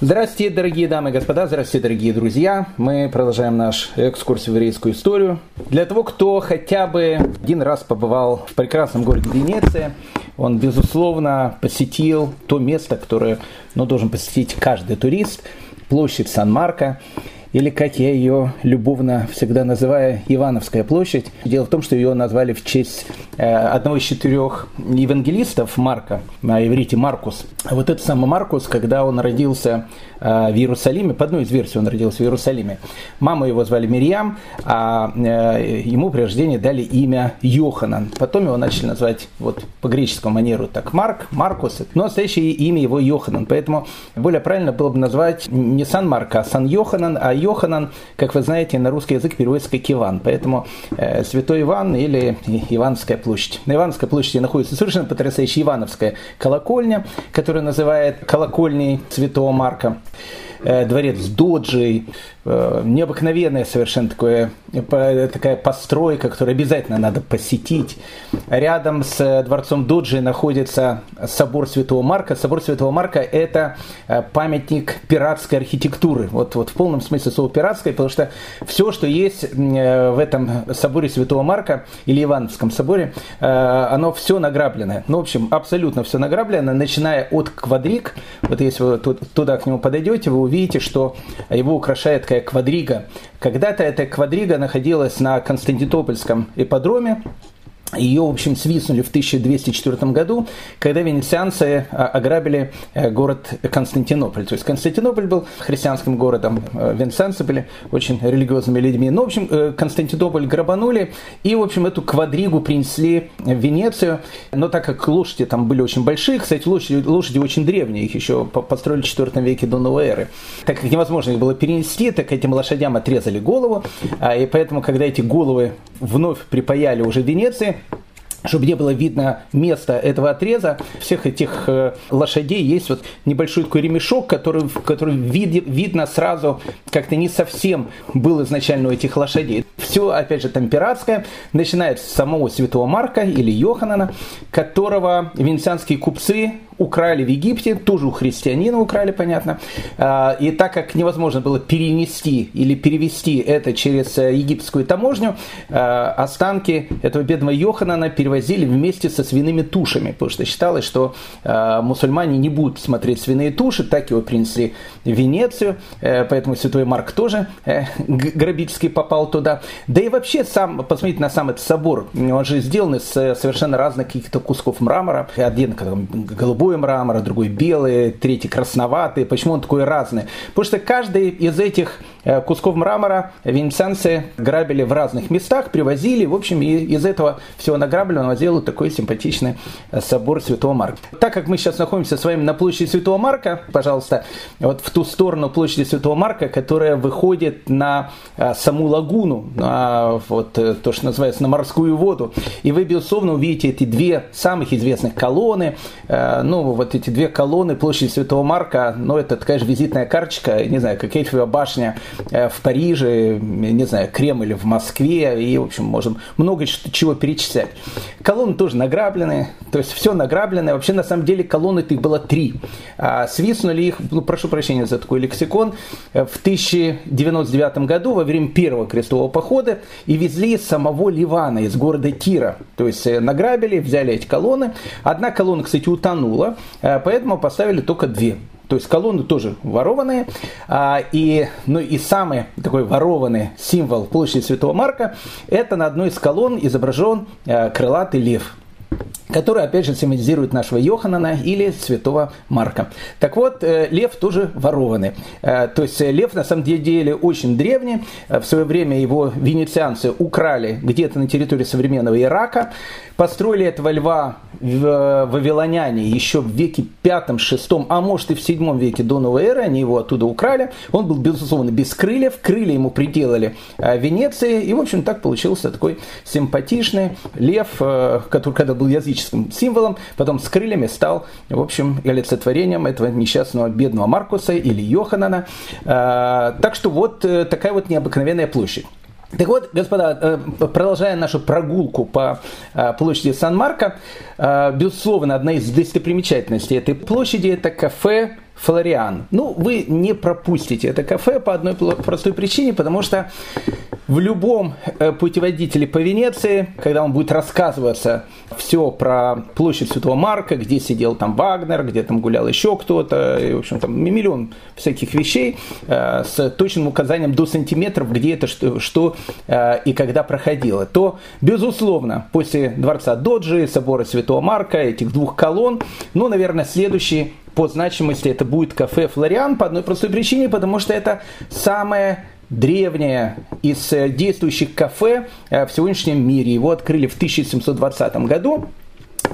Здравствуйте, дорогие дамы и господа, здравствуйте, дорогие друзья. Мы продолжаем наш экскурс в еврейскую историю. Для того, кто хотя бы один раз побывал в прекрасном городе Венеция, он, безусловно, посетил то место, которое ну, должен посетить каждый турист, площадь Сан-Марко или, как я ее любовно всегда называю, Ивановская площадь. Дело в том, что ее назвали в честь э, одного из четырех евангелистов Марка, на иврите Маркус. Вот этот самый Маркус, когда он родился э, в Иерусалиме, по одной из версий он родился в Иерусалиме, маму его звали Мирьям, а э, ему при рождении дали имя Йоханан. Потом его начали называть вот по греческому манеру так Марк, Маркус, но настоящее имя его Йоханан. Поэтому более правильно было бы назвать не Сан Марка, а Сан Йоханан, а Йоханан, как вы знаете, на русский язык переводится как Иван. Поэтому э, Святой Иван или Ивановская площадь. На Ивановской площади находится совершенно потрясающая Ивановская колокольня, которая называют колокольней Святого Марка. Э, дворец Доджи, э, необыкновенная совершенно такое, такая постройка, которую обязательно надо посетить. Рядом с дворцом Доджи находится собор Святого Марка. Собор Святого Марка – это э, памятник пиратской архитектуры. Вот, вот в полном смысле слова пиратской, потому что все, что есть в этом соборе Святого Марка или Ивановском соборе, оно все награбленное. Ну, в общем, абсолютно все награбленное, начиная от квадрик. Вот если вы туда к нему подойдете, вы увидите видите, что его украшает такая квадрига. Когда-то эта квадрига находилась на Константинопольском ипподроме, ее, в общем, свистнули в 1204 году, когда венецианцы а, ограбили э, город Константинополь. То есть Константинополь был христианским городом, э, венецианцы были очень религиозными людьми. Ну, в общем, э, Константинополь грабанули и, в общем, эту квадригу принесли в Венецию. Но так как лошади там были очень большие, кстати, лошади, лошади очень древние, их еще построили в IV веке до новой эры. Так как невозможно их было перенести, так этим лошадям отрезали голову, а, и поэтому, когда эти головы вновь припаяли уже в Венеции, Okay. Чтобы не было видно места этого отреза, всех этих э, лошадей есть вот небольшой такой ремешок, который, который вид, видно сразу, как-то не совсем был изначально у этих лошадей. Все, опять же, там пиратское, начинает с самого святого Марка или Йоханана, которого венецианские купцы украли в Египте, тоже у христианина украли, понятно. А, и так как невозможно было перенести или перевести это через э, египетскую таможню, а, останки этого бедного Йоханана перевозили вместе со свиными тушами, потому что считалось, что а, мусульмане не будут смотреть свиные туши, так его принесли в Венецию, э, поэтому святой Марк тоже э, грабительски попал туда. Да и вообще сам, посмотрите на сам этот собор, он же сделан из совершенно разных каких-то кусков мрамора, один голубой мрамор, другой белый, третий красноватый. Почему он такой разный? Потому что каждый из этих э, кусков мрамора венецианцы грабили в разных местах, привозили. В общем, и из этого всего награбленного делают такой симпатичный э, собор Святого Марка. Так как мы сейчас находимся с вами на площади Святого Марка, пожалуйста, вот в ту сторону площади Святого Марка, которая выходит на э, саму лагуну, на вот то, что называется, на морскую воду. И вы, безусловно, увидите эти две самых известных колонны, ну, вот эти две колонны площади Святого Марка, ну, это такая же визитная карточка, не знаю, как Эйфелева башня э, в Париже, не знаю, Кремль в Москве, и, в общем, можем много чего перечислять. Колонны тоже награблены, то есть все награбленное. Вообще, на самом деле, колонны-то их было три. А свистнули их, ну, прошу прощения за такой лексикон, э, в 1099 году во время первого крестового похода и везли из самого Ливана, из города Тира. То есть э, награбили, взяли эти колонны. Одна колонна, кстати, утонула, э, поэтому поставили только две. То есть колонны тоже ворованные. А, и, ну, и самый такой ворованный символ площади Святого Марка, это на одной из колонн изображен э, крылатый лев который, опять же, символизирует нашего Йоханана или святого Марка. Так вот, э, лев тоже ворованный. Э, то есть э, лев на самом деле очень древний. В свое время его венецианцы украли где-то на территории современного Ирака. Построили этого льва в вавилоняне еще в веке пятом, шестом, а может и в седьмом веке до новой эры. Они его оттуда украли. Он был, безусловно, без крыльев. Крылья ему приделали в Венеции. И, в общем, так получился такой симпатичный лев, который когда был языческим символом, потом с крыльями стал, в общем, олицетворением этого несчастного бедного Маркуса или Йоханана. Так что вот э, такая вот необыкновенная площадь. Так вот, господа, э, продолжая нашу прогулку по э, площади Сан-Марко, безусловно, одна из достопримечательностей этой площади – это кафе Флориан. Ну, вы не пропустите это кафе по одной простой причине, потому что в любом э, путеводителе по Венеции, когда он будет рассказываться все про площадь Святого Марка, где сидел там Вагнер, где там гулял еще кто-то, и, в общем, там миллион всяких вещей э, с точным указанием до сантиметров, где это что, что э, и когда проходило, то, безусловно, после дворца Доджи, собора Святого Марка, этих двух колонн, ну, наверное, следующий по значимости это будет кафе «Флориан» по одной простой причине, потому что это самое древнее из э, действующих кафе э, в сегодняшнем мире. Его открыли в 1720 году.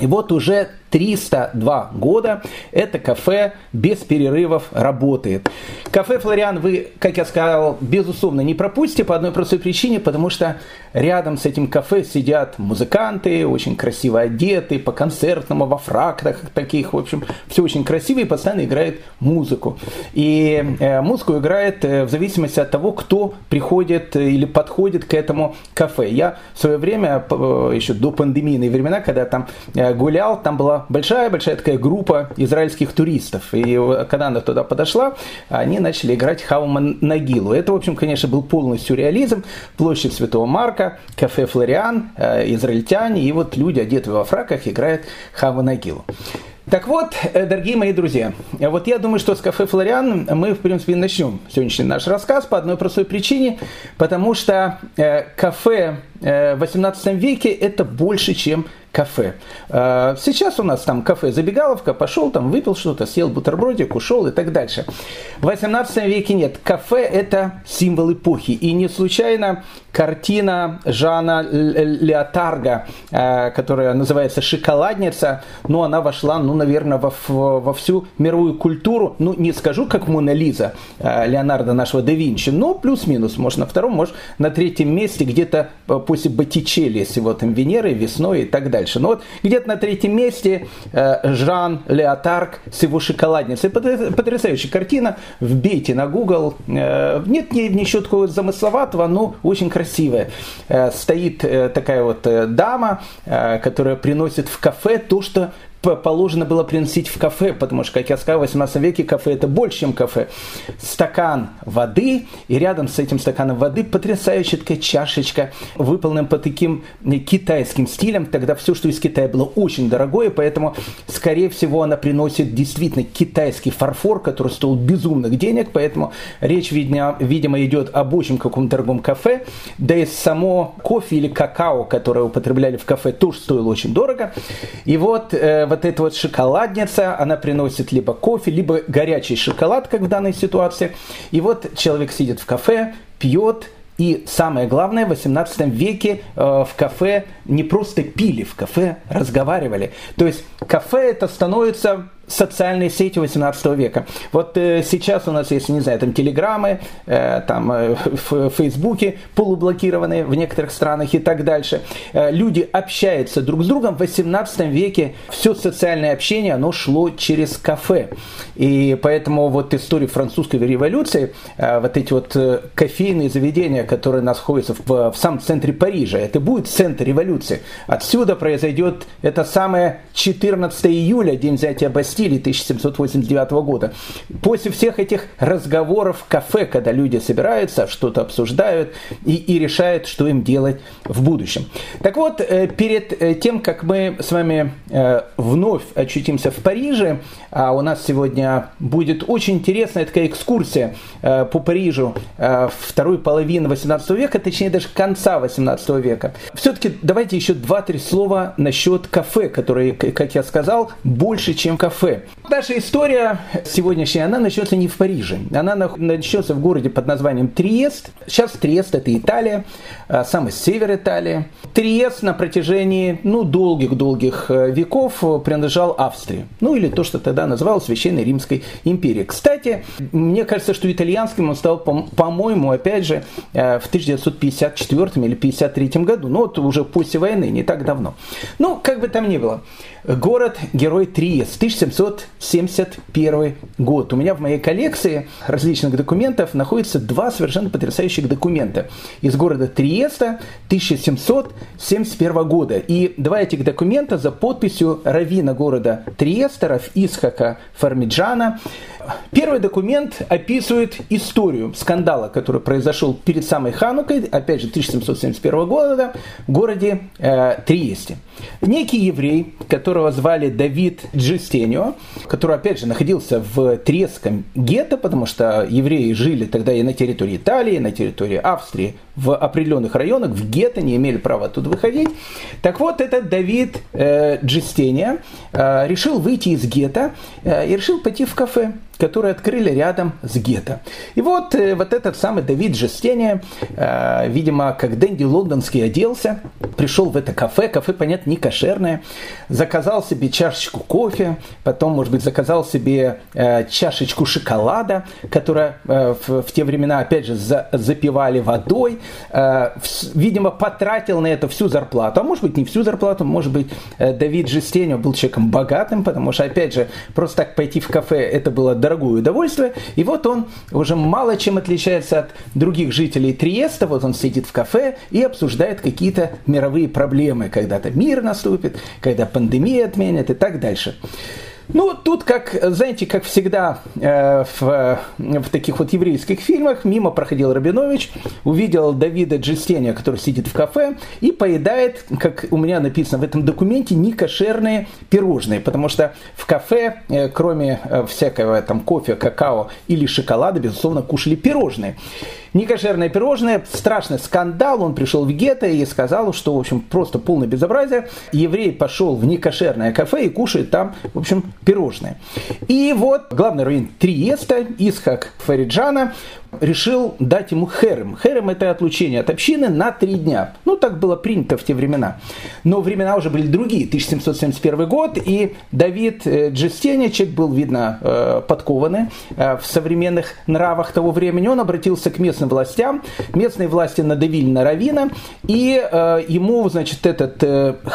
И вот уже 302 года это кафе без перерывов работает. Кафе «Флориан» вы, как я сказал, безусловно не пропустите по одной простой причине, потому что рядом с этим кафе сидят музыканты, очень красиво одеты, по-концертному, во фрактах таких, в общем, все очень красиво и постоянно играет музыку. И э, музыку играет э, в зависимости от того, кто приходит э, или подходит к этому кафе. Я в свое время, еще до пандемийные времена, когда там э, гулял, там была большая-большая такая группа израильских туристов. И когда она туда подошла, они начали играть Хаума Нагилу. Это, в общем, конечно, был полный сюрреализм. Площадь Святого Марка, кафе Флориан, э, израильтяне, и вот люди, одетые во фраках, играют Хава Нагилу. Так вот, э, дорогие мои друзья, вот я думаю, что с кафе «Флориан» мы, в принципе, начнем сегодняшний наш рассказ по одной простой причине, потому что э, кафе в 18 веке это больше, чем кафе. А, сейчас у нас там кафе забегаловка, пошел там, выпил что-то, съел бутербродик, ушел и так дальше. В 18 веке нет. Кафе это символ эпохи. И не случайно картина Жана Леотарга, а, которая называется «Шоколадница», ну, она вошла, ну, наверное, во, во всю мировую культуру. Ну, не скажу, как Мона Лиза а, Леонардо нашего да Винчи, но плюс-минус, может, на втором, может, на третьем месте, где-то после Боттичелли с его там Венерой, весной и так далее дальше. Но вот где-то на третьем месте э, Жан Леотарк с его шоколадницей. Потрясающая картина. Вбейте на Google. Э, нет ничего такого замысловатого, но очень красивая. Э, стоит такая вот дама, которая приносит в кафе то, что положено было приносить в кафе, потому что, как я сказал, в 18 веке кафе это больше, чем кафе. Стакан воды, и рядом с этим стаканом воды потрясающая такая чашечка, выполненная по таким китайским стилям. Тогда все, что из Китая было очень дорогое, поэтому, скорее всего, она приносит действительно китайский фарфор, который стоил безумных денег, поэтому речь, видимо, видимо идет об очень каком-то дорогом кафе, да и само кофе или какао, которое употребляли в кафе, тоже стоило очень дорого. И вот э, вот эта вот шоколадница, она приносит либо кофе, либо горячий шоколад, как в данной ситуации. И вот человек сидит в кафе, пьет, и самое главное, в 18 веке э, в кафе не просто пили, в кафе разговаривали. То есть кафе это становится социальные сети 18 века. Вот э, сейчас у нас есть, не знаю, там телеграммы, э, там э, в Фейсбуке полублокированные в некоторых странах и так дальше. Э, люди общаются друг с другом. В 18 веке все социальное общение, оно шло через кафе. И поэтому вот история французской революции, э, вот эти вот э, кофейные заведения, которые находятся в, в самом центре Парижа, это будет центр революции. Отсюда произойдет это самое 14 июля, день взятия Бастилии, Бастилии 1789 года. После всех этих разговоров в кафе, когда люди собираются, что-то обсуждают и, и решают, что им делать в будущем. Так вот, э, перед э, тем, как мы с вами э, вновь очутимся в Париже, а у нас сегодня будет очень интересная такая экскурсия по Парижу второй половины 18 века, точнее даже конца 18 века. Все-таки давайте еще два-три слова насчет кафе, которые, как я сказал, больше, чем кафе кафе. Наша история сегодняшняя, она начнется не в Париже. Она начнется в городе под названием Триест. Сейчас Триест это Италия, а, самый север Италии. Триест на протяжении ну, долгих-долгих э, веков принадлежал Австрии. Ну или то, что тогда называлось Священной Римской империей. Кстати, мне кажется, что итальянским он стал, по-моему, опять же, э, в 1954 или 1953 году. Ну вот уже после войны, не так давно. Ну, как бы там ни было. Город-герой Триест, 1700 1771 год. У меня в моей коллекции различных документов находятся два совершенно потрясающих документа из города Триеста 1771 года. И два этих документа за подписью равина города Триеста, Исхака Фармиджана. Первый документ описывает историю скандала, который произошел перед самой Ханукой, опять же, 1771 года, в городе э, Триесте. Некий еврей, которого звали Давид Джистенио, который, опять же, находился в Треском гетто, потому что евреи жили тогда и на территории Италии, и на территории Австрии, в определенных районах, в гетто, не имели права оттуда выходить. Так вот, этот Давид э, Джистения э, решил выйти из гетто э, и решил пойти в кафе которые открыли рядом с гетто. И вот, э, вот этот самый Давид Жестения, э, видимо, как Дэнди лондонский оделся, пришел в это кафе, кафе, понятно, не кошерное, заказал себе чашечку кофе, потом, может быть, заказал себе э, чашечку шоколада, которая э, в, в те времена, опять же, за, запивали водой, видимо, потратил на это всю зарплату, а может быть, не всю зарплату, может быть, э, Давид Жестения был человеком богатым, потому что, опять же, просто так пойти в кафе, это было дорого дорогое удовольствие. И вот он уже мало чем отличается от других жителей Триеста. Вот он сидит в кафе и обсуждает какие-то мировые проблемы. Когда-то мир наступит, когда пандемия отменят и так дальше. Ну, тут, как, знаете, как всегда э, в, в таких вот еврейских фильмах, мимо проходил Рабинович, увидел Давида Джестения, который сидит в кафе и поедает, как у меня написано в этом документе, некошерные пирожные, потому что в кафе, э, кроме э, всякого там кофе, какао или шоколада, безусловно, кушали пирожные некошерное пирожное, страшный скандал, он пришел в гетто и сказал, что, в общем, просто полное безобразие. Еврей пошел в некошерное кафе и кушает там, в общем, пирожное. И вот главный раввин Триеста, Исхак Фариджана, решил дать ему херем. Херем – это отлучение от общины на три дня. Ну, так было принято в те времена. Но времена уже были другие. 1771 год, и Давид э, Джестеничек был, видно, э, подкованный э, в современных нравах того времени. Он обратился к местным властям. Местные власти надавили на Равина, и ему, значит, этот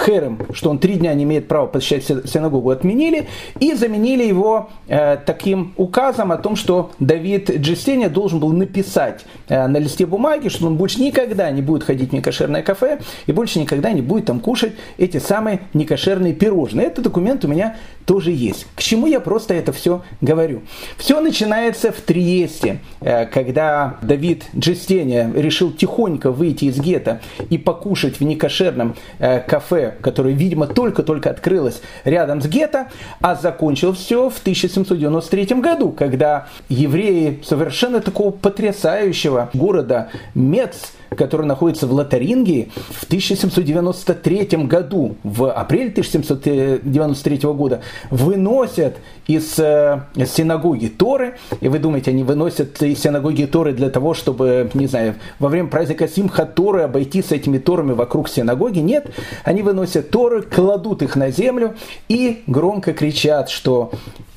херем, что он три дня не имеет права посещать синагогу, отменили, и заменили его таким указом о том, что Давид Джестения должен был был написать э, на листе бумаги, что он больше никогда не будет ходить в некошерное кафе и больше никогда не будет там кушать эти самые некошерные пирожные. Этот документ у меня тоже есть. К чему я просто это все говорю? Все начинается в Триесте, э, когда Давид Джестения решил тихонько выйти из гетто и покушать в некошерном э, кафе, которое, видимо, только-только открылось рядом с гетто, а закончил все в 1793 году, когда евреи совершенно такого потрясающего города Мец, который находится в Лотарингии, в 1793 году, в апреле 1793 года, выносят из э, синагоги Торы. И вы думаете, они выносят из синагоги Торы для того, чтобы, не знаю, во время праздника Симха Торы обойти с этими Торами вокруг синагоги? Нет, они выносят Торы, кладут их на землю и громко кричат, что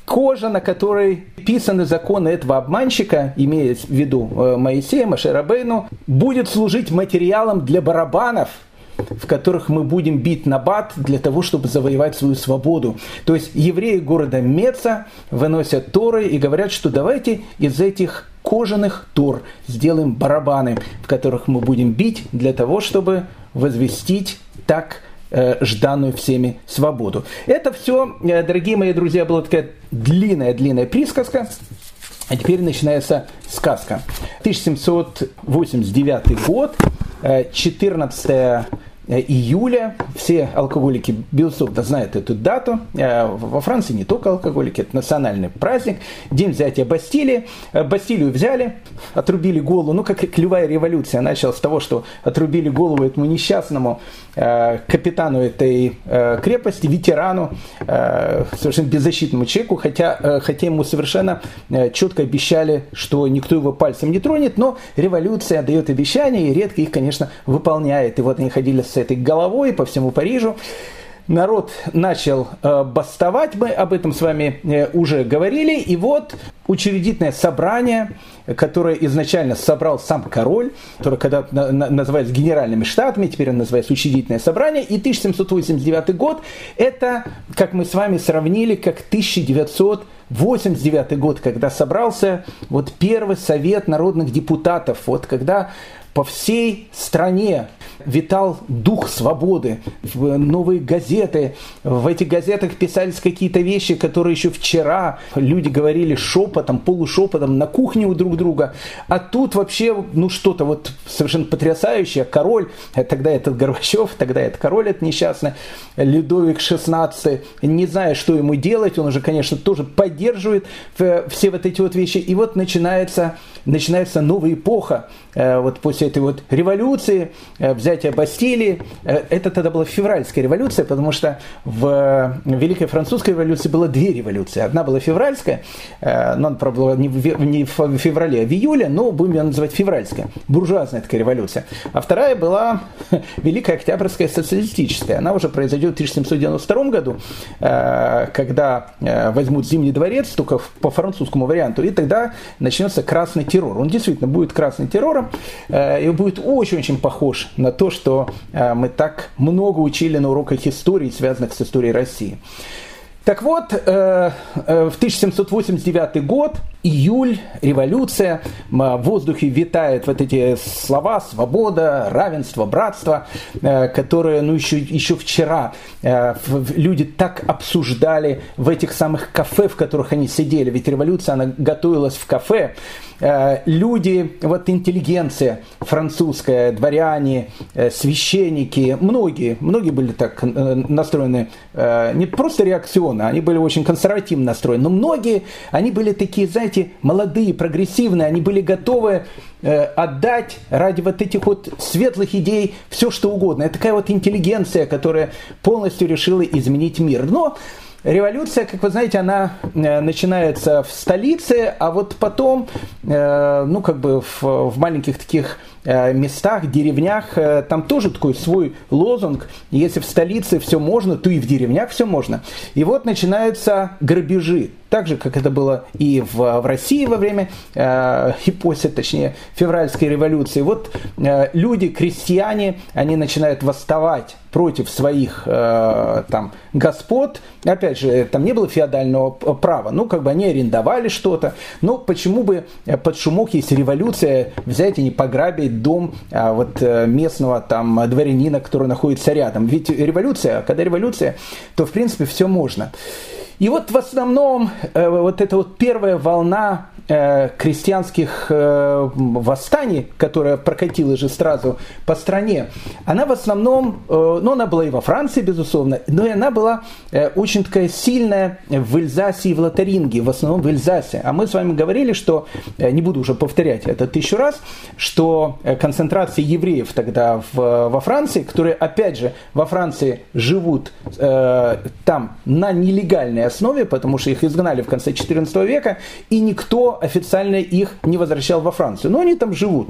кожа, на которой писаны законы этого обманщика, имея в виду э, Моисея, Машерабейну, будет служить материалом для барабанов, в которых мы будем бить на бат для того, чтобы завоевать свою свободу. То есть евреи города Меца выносят Торы и говорят, что давайте из этих кожаных тур сделаем барабаны, в которых мы будем бить для того, чтобы возвестить так жданную всеми свободу. Это все, э, дорогие мои друзья, была такая длинная-длинная присказка. А теперь начинается сказка. 1789 год, 14 э, Э, июля. Все алкоголики, безусловно, знают эту дату. Э, во Франции не только алкоголики, это национальный праздник. День взятия Бастилии. Э, Бастилию взяли, отрубили голову. Ну, как клевая революция началась с того, что отрубили голову этому несчастному капитану этой крепости, ветерану, совершенно беззащитному человеку, хотя, хотя ему совершенно четко обещали, что никто его пальцем не тронет, но революция дает обещания и редко их, конечно, выполняет. И вот они ходили с этой головой по всему Парижу. народ начал э, бастовать, мы об этом с вами э, уже говорили, и вот учредительное собрание, которое изначально собрал сам король, которое когда на, на, называется генеральными штатами, теперь он называется учредительное собрание, и 1789 год, это, как мы с вами сравнили, как 1989 год, когда собрался вот первый совет народных депутатов, вот когда по всей стране витал дух свободы, в новые газеты, в этих газетах писались какие-то вещи, которые еще вчера люди говорили шепотом, полушепотом на кухне у друг друга, а тут вообще, ну что-то вот совершенно потрясающее, король, э, тогда этот Горбачев, тогда это король это несчастный, Людовик XVI, не зная, что ему делать, он уже, конечно, тоже поддерживает э, все вот эти вот вещи, и вот начинается, начинается новая эпоха, э, вот после этой вот революции, взятия Бастилии. Это тогда была февральская революция, потому что в Великой Французской революции было две революции. Одна была февральская, но она, правда, была не в феврале, а в июле, но будем ее называть февральская, буржуазная такая революция. А вторая была Великая Октябрьская социалистическая. Она уже произойдет в 1792 году, э, когда возьмут Зимний дворец, только по французскому варианту, и тогда начнется красный террор. Он действительно будет красным террором, и будет очень-очень похож на то, что э, мы так много учили на уроках истории, связанных с историей России. Так вот, э, э, в 1789 год, июль, революция, в воздухе витают вот эти слова «свобода», «равенство», «братство», которые ну, еще, еще вчера люди так обсуждали в этих самых кафе, в которых они сидели. Ведь революция, она готовилась в кафе. Э, люди, вот интеллигенция французская, дворяне, э, священники, многие, многие были так э, настроены, не просто реакционно, они были очень консервативно настроены, но многие, они были такие, знаете, молодые, прогрессивные, они были готовы отдать ради вот этих вот светлых идей все, что угодно. Это такая вот интеллигенция, которая полностью решила изменить мир. Но Революция, как вы знаете, она э, начинается в столице, а вот потом, э, ну, как бы в, в маленьких таких местах, деревнях, э, там тоже такой свой лозунг. Если в столице все можно, то и в деревнях все можно. И вот начинаются грабежи. Так же, как это было и в, в России во время, э, и после, точнее, февральской революции. Вот э, люди, крестьяне, они начинают восставать против своих э, там господ. Опять же, там не было феодального права. Ну, как бы они арендовали что-то. Но почему бы под шумок, если революция, взять и не пограбить дом а, вот э, местного там дворянина, который находится рядом. Ведь революция, когда революция, то в принципе все можно. И вот в основном э, вот эта вот первая волна крестьянских э, восстаний, которая прокатила же сразу по стране, она в основном, э, ну она была и во Франции, безусловно, но и она была э, очень такая сильная в Эльзасе и в Лотаринге, в основном в Эльзасе. А мы с вами говорили, что, э, не буду уже повторять это тысячу раз, что э, концентрация евреев тогда в, во Франции, которые опять же во Франции живут э, там на нелегальной основе, потому что их изгнали в конце XIV века, и никто официально их не возвращал во Францию. Но они там живут.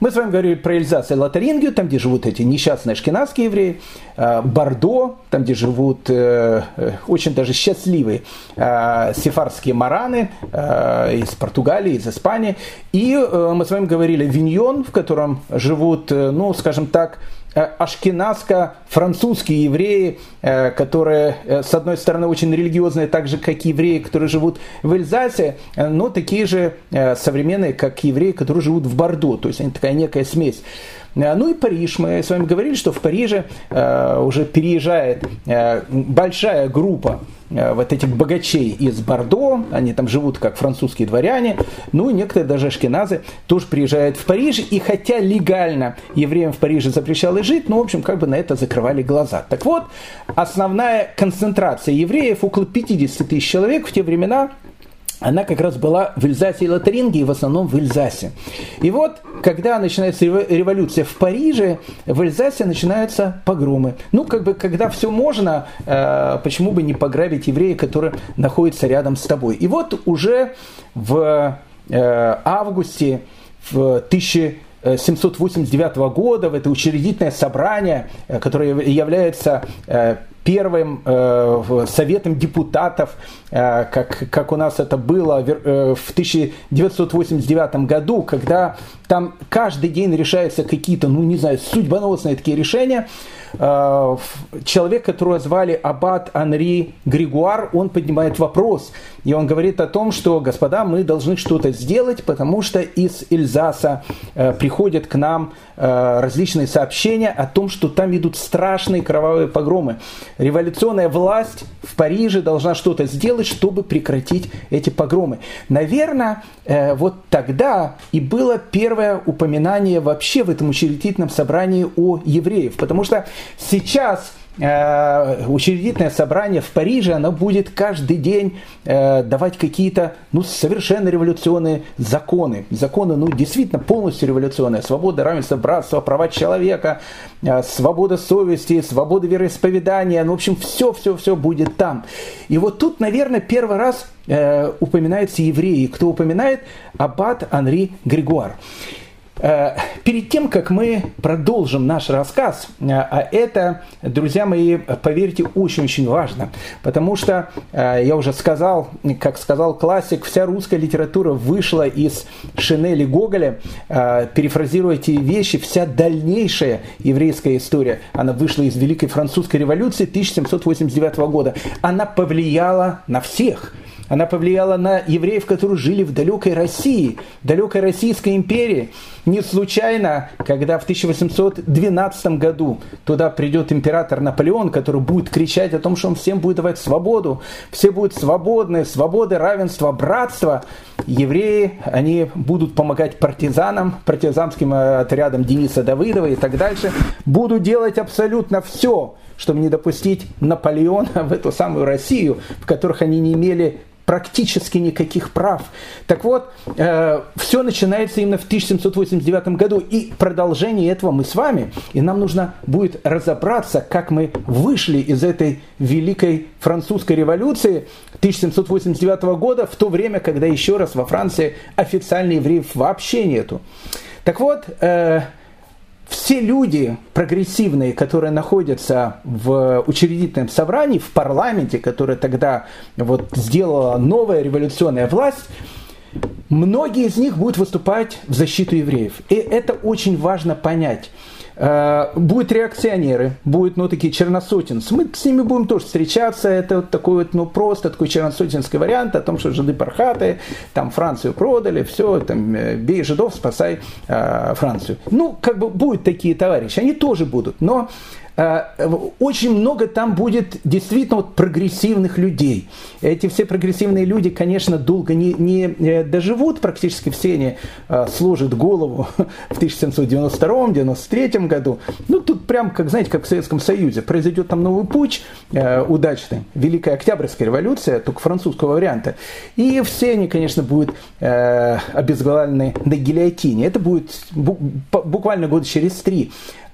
Мы с вами говорили про Эльзас и Лотарингию, там, где живут эти несчастные шкинадские евреи, э, Бордо, там, где живут э, э, очень даже счастливые сефардские мараны из Португалии, из Испании. И мы с вами говорили Виньон, в котором живут, ну, скажем так, Э, ашкеназско-французские евреи, э, которые, э, с одной стороны, очень религиозные, так же, как евреи, которые живут в Эльзасе, но такие же современные, как евреи, которые живут в Бордо. То есть они такая некая смесь. Ну и Париж. Мы с вами говорили, что в Париже уже переезжает большая группа вот этих богачей из Бордо, они там живут как французские дворяне, ну и некоторые даже ашкеназы тоже приезжают в Париж, и хотя легально евреям в Париже запрещалось жить, ну, в общем, как бы на это закрывали глаза. Так вот, основная концентрация евреев, около 50 тысяч человек в те времена, она как раз была в Эльзасе и Лотарингии, в основном в Эльзасе. И вот, когда начинается революция в Париже, в Эльзасе начинаются погромы. Ну, как бы, когда все можно, э, почему бы не пограбить еврея, который находится рядом с тобой. И вот уже в э, августе в 1000 789 года в это учредительное собрание, э, которое является первым э, советом депутатов, э, как, как у нас это было э, в 1989 году, когда там каждый день решаются какие-то, ну не знаю, судьбоносные такие решения. Э, человек, которого звали Аббат Анри Григуар, он поднимает вопрос, и он говорит о том, что, господа, мы должны что-то сделать, потому что из Эльзаса э, приходят к нам э, различные сообщения о том, что там идут страшные кровавые погромы. Революционная власть в Париже должна что-то сделать, чтобы прекратить эти погромы. Наверное, вот тогда и было первое упоминание вообще в этом учредительном собрании о евреев, потому что Сейчас э, учредительное собрание в Париже, оно будет каждый день э, давать какие-то ну, совершенно революционные законы. Законы, ну, действительно полностью революционные. Свобода, равенство, братство, права человека, э, свобода совести, свобода вероисповедания. Ну, в общем, все-все-все будет там. И вот тут, наверное, первый раз упоминаются евреи. Кто упоминает? Аббат Анри Григуар. Э, перед тем, как мы продолжим наш рассказ, э, а это, друзья мои, поверьте, очень-очень важно, потому что, э, я уже сказал, как сказал классик, вся русская литература вышла из Шинели Гоголя, перефразируя эти вещи, вся дальнейшая еврейская история, она вышла из Великой Французской революции 1789 года. Она повлияла на всех – она повлияла на евреев, которые жили в далекой России, далекой Российской империи. Не случайно, когда в 1812 году туда придет император Наполеон, который будет кричать о том, что он всем будет давать свободу, все будут свободны, свободы, равенство, братство, евреи, они будут помогать партизанам, партизанским э, отрядам Дениса Давыдова и так дальше, будут делать абсолютно все, чтобы не допустить Наполеона в эту самую Россию, в которых они не имели практически никаких прав. Так вот, э, все начинается именно в 1789 году, и продолжение этого мы с вами, и нам нужно будет разобраться, как мы вышли из этой великой французской революции 1789 года, в то время, когда еще раз во Франции официально евреев вообще нету. Так вот, э, все люди прогрессивные, которые находятся в учредительном собрании, в парламенте, которое тогда вот сделала новая революционная власть, многие из них будут выступать в защиту евреев. И это очень важно понять. Э, будут реакционеры, будут, ну, такие черносотенцы. Мы с ними будем тоже встречаться. Это вот такой вот, ну, просто такой черносотенский вариант о том, что жиды пархаты, там Францию продали, все, там, э, бей жидов, спасай э, Францию. Ну, как бы будут такие товарищи, они тоже будут. Но очень много там будет действительно вот прогрессивных людей. Эти все прогрессивные люди, конечно, долго не, не э, доживут, практически все они э, сложат голову в 1792-93 году. Ну, тут прям, как, знаете, как в Советском Союзе, произойдет там новый путь удачный, Великая Октябрьская революция, только французского варианта. И все они, конечно, будут обезглавлены на гильотине. Это будет буквально года через три.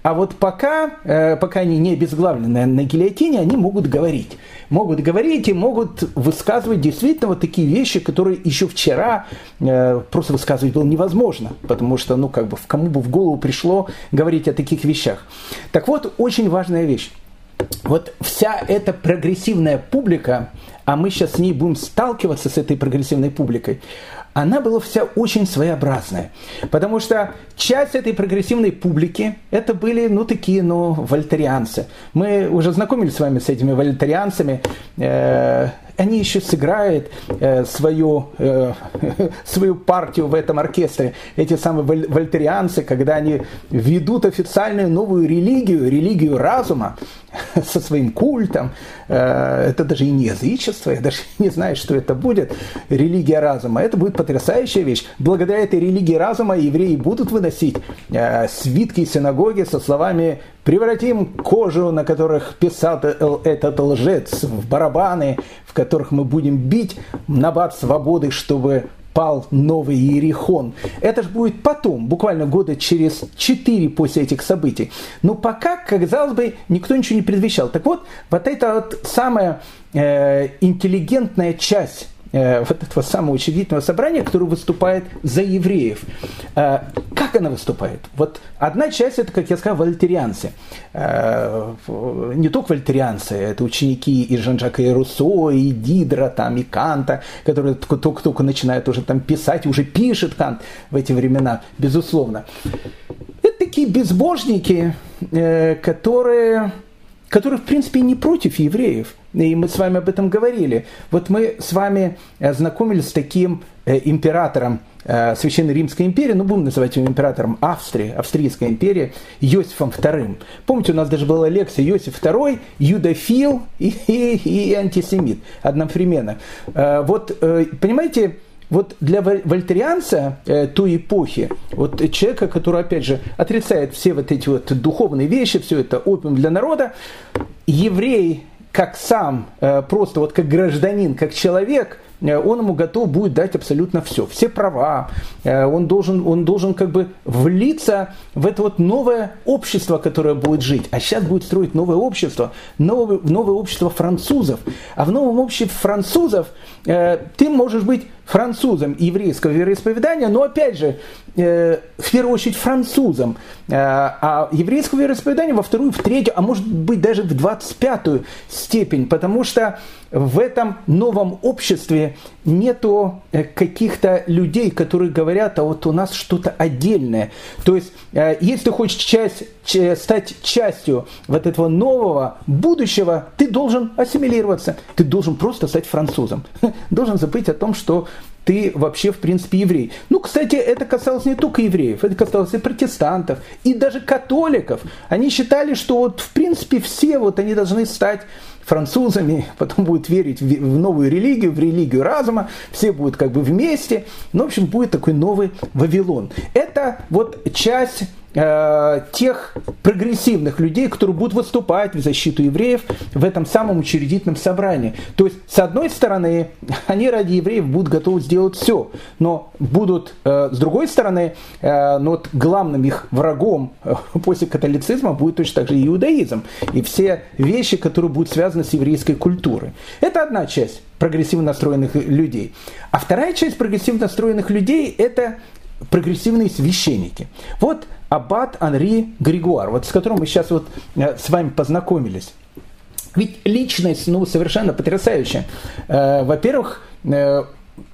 А вот пока, э, пока они не обезглавлены на гильотине, они могут говорить. Могут говорить и могут высказывать действительно вот такие вещи, которые еще вчера э, просто высказывать было невозможно. Потому что, ну, как бы, в кому бы в голову пришло говорить о таких вещах. Так вот, очень важная вещь. Вот вся эта прогрессивная публика, а мы сейчас с ней будем сталкиваться, с этой прогрессивной публикой, она была вся очень своеобразная. Потому что часть этой прогрессивной публики, это были, ну, такие, ну, вольтерианцы. Мы уже знакомились с вами с этими вольтерианцами. Э, они еще сыграют э, свою, э, свою партию в этом оркестре. Эти самые вольтерианцы, когда они ведут официальную новую религию, религию разума, со своим культом. Э, это даже и не язычество, я даже не знаю, что это будет. Религия разума. Это будет потрясающая вещь. Благодаря этой религии разума евреи будут выносить э, свитки синагоги со словами «Превратим кожу, на которых писал этот лжец, в барабаны, в которых мы будем бить на бат свободы, чтобы пал новый Иерихон. Это же будет потом, буквально года через четыре после этих событий. Но пока, казалось бы, никто ничего не предвещал. Так вот, вот эта вот самая э, интеллигентная часть э, вот этого самого учредительного собрания, которое выступает за евреев. Э, как она выступает? Вот одна часть это, как я сказал, вольтерианцы. Э, не только вольтерианцы, это ученики и Жан-Жака и Руссо, и Дидра, там, и Канта, которые только-только начинают уже там писать, уже пишет Кант в эти времена, безусловно. Это такие безбожники, э, которые которые, в принципе, не против евреев. И мы с вами об этом говорили. Вот мы с вами э, знакомились с таким э, императором э, Священной Римской империи, ну, будем называть его императором Австрии, Австрийской империи, Иосифом II. Помните, у нас даже была лекция Иосиф II, юдофил и, и, и антисемит одновременно. Вот, понимаете, вот для вольтерианца э, той эпохи, вот человека, который, опять же, отрицает все вот эти вот духовные вещи, все это опиум для народа, еврей как сам, э, просто вот как гражданин, как человек, э, он ему готов будет дать абсолютно все, все права, э, он должен, он должен как бы влиться в это вот новое общество, которое будет жить. А сейчас будет строить новое общество, новое, новое общество французов. А в новом обществе французов ты можешь быть французом еврейского вероисповедания, но опять же, в первую очередь французом, э, а еврейского вероисповедания во вторую, в третью, а может быть даже в двадцать пятую степень, потому что в этом новом обществе нету э, каких-то людей, которые говорят, а вот у нас что-то отдельное. То есть, э, если ты хочешь часть, стать частью вот этого нового будущего, ты должен ассимилироваться, ты должен просто стать французом. Должен забыть о том, что ты вообще, в принципе, еврей. Ну, кстати, это касалось не только евреев, это касалось и протестантов, и даже католиков. Они считали, что вот, в принципе, все вот они должны стать французами, потом будут верить в новую религию, в религию разума, все будут как бы вместе. Ну, в общем, будет такой новый Вавилон. Это вот часть Э, тех прогрессивных людей, которые будут выступать в защиту евреев в этом самом учредительном собрании. То есть, с одной стороны, они ради евреев будут готовы сделать все, но будут, э, с другой стороны, э, ну, вот главным их врагом после католицизма будет точно так же иудаизм и все вещи, которые будут связаны с еврейской культурой. Это одна часть прогрессивно настроенных людей. А вторая часть прогрессивно настроенных людей – это прогрессивные священники. Вот аббат Анри Григуар, вот с которым мы сейчас вот э, с вами познакомились. Ведь личность, ну, совершенно потрясающая. Э, во-первых, э,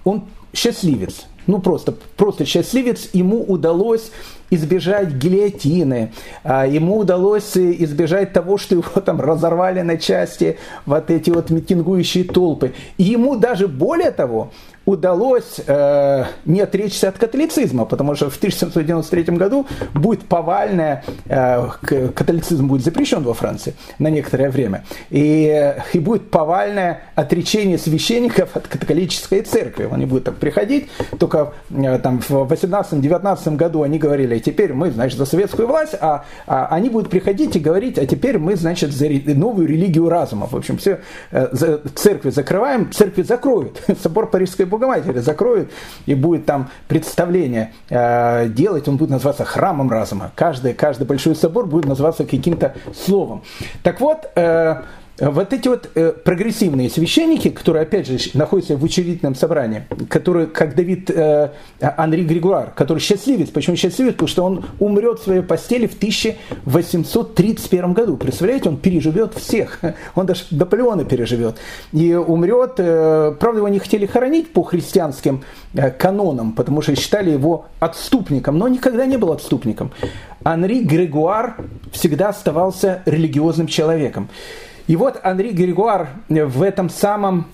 он счастливец, ну просто, просто счастливец, ему удалось избежать гильотины, а, ему удалось избежать того, что его там разорвали на части вот эти вот митингующие толпы. И ему даже более того, удалось э, не отречься от католицизма, потому что в 1793 году будет повальная, э, католицизм будет запрещен во Франции на некоторое время, и, и будет повальное отречение священников от католической церкви. Они будут так приходить, только э, там в 18-19 году они говорили, теперь мы, значит, за советскую власть, а, а они будут приходить и говорить, а теперь мы, значит, за новую религию разума. В общем, все э, церкви закрываем, церкви закроют. Собор Парижской Богоматери закроют, и будет там представление э, делать, он будет называться храмом разума. Каждый, каждый большой собор будет называться каким-то словом. Так вот, э, вот эти вот э, прогрессивные священники, которые, опять же, находятся в учредительном собрании, которые, как Давид э, Анри Григуар, который счастливец. Почему счастливец? Потому что он умрет в своей постели в 1831 году. Представляете, он переживет всех. Он даже Наполеона переживет. И умрет, э, правда, его не хотели хоронить по христианским э, канонам, потому что считали его отступником, но никогда не был отступником. Анри Григуар всегда оставался религиозным человеком. И вот Анри Григуар в этом самом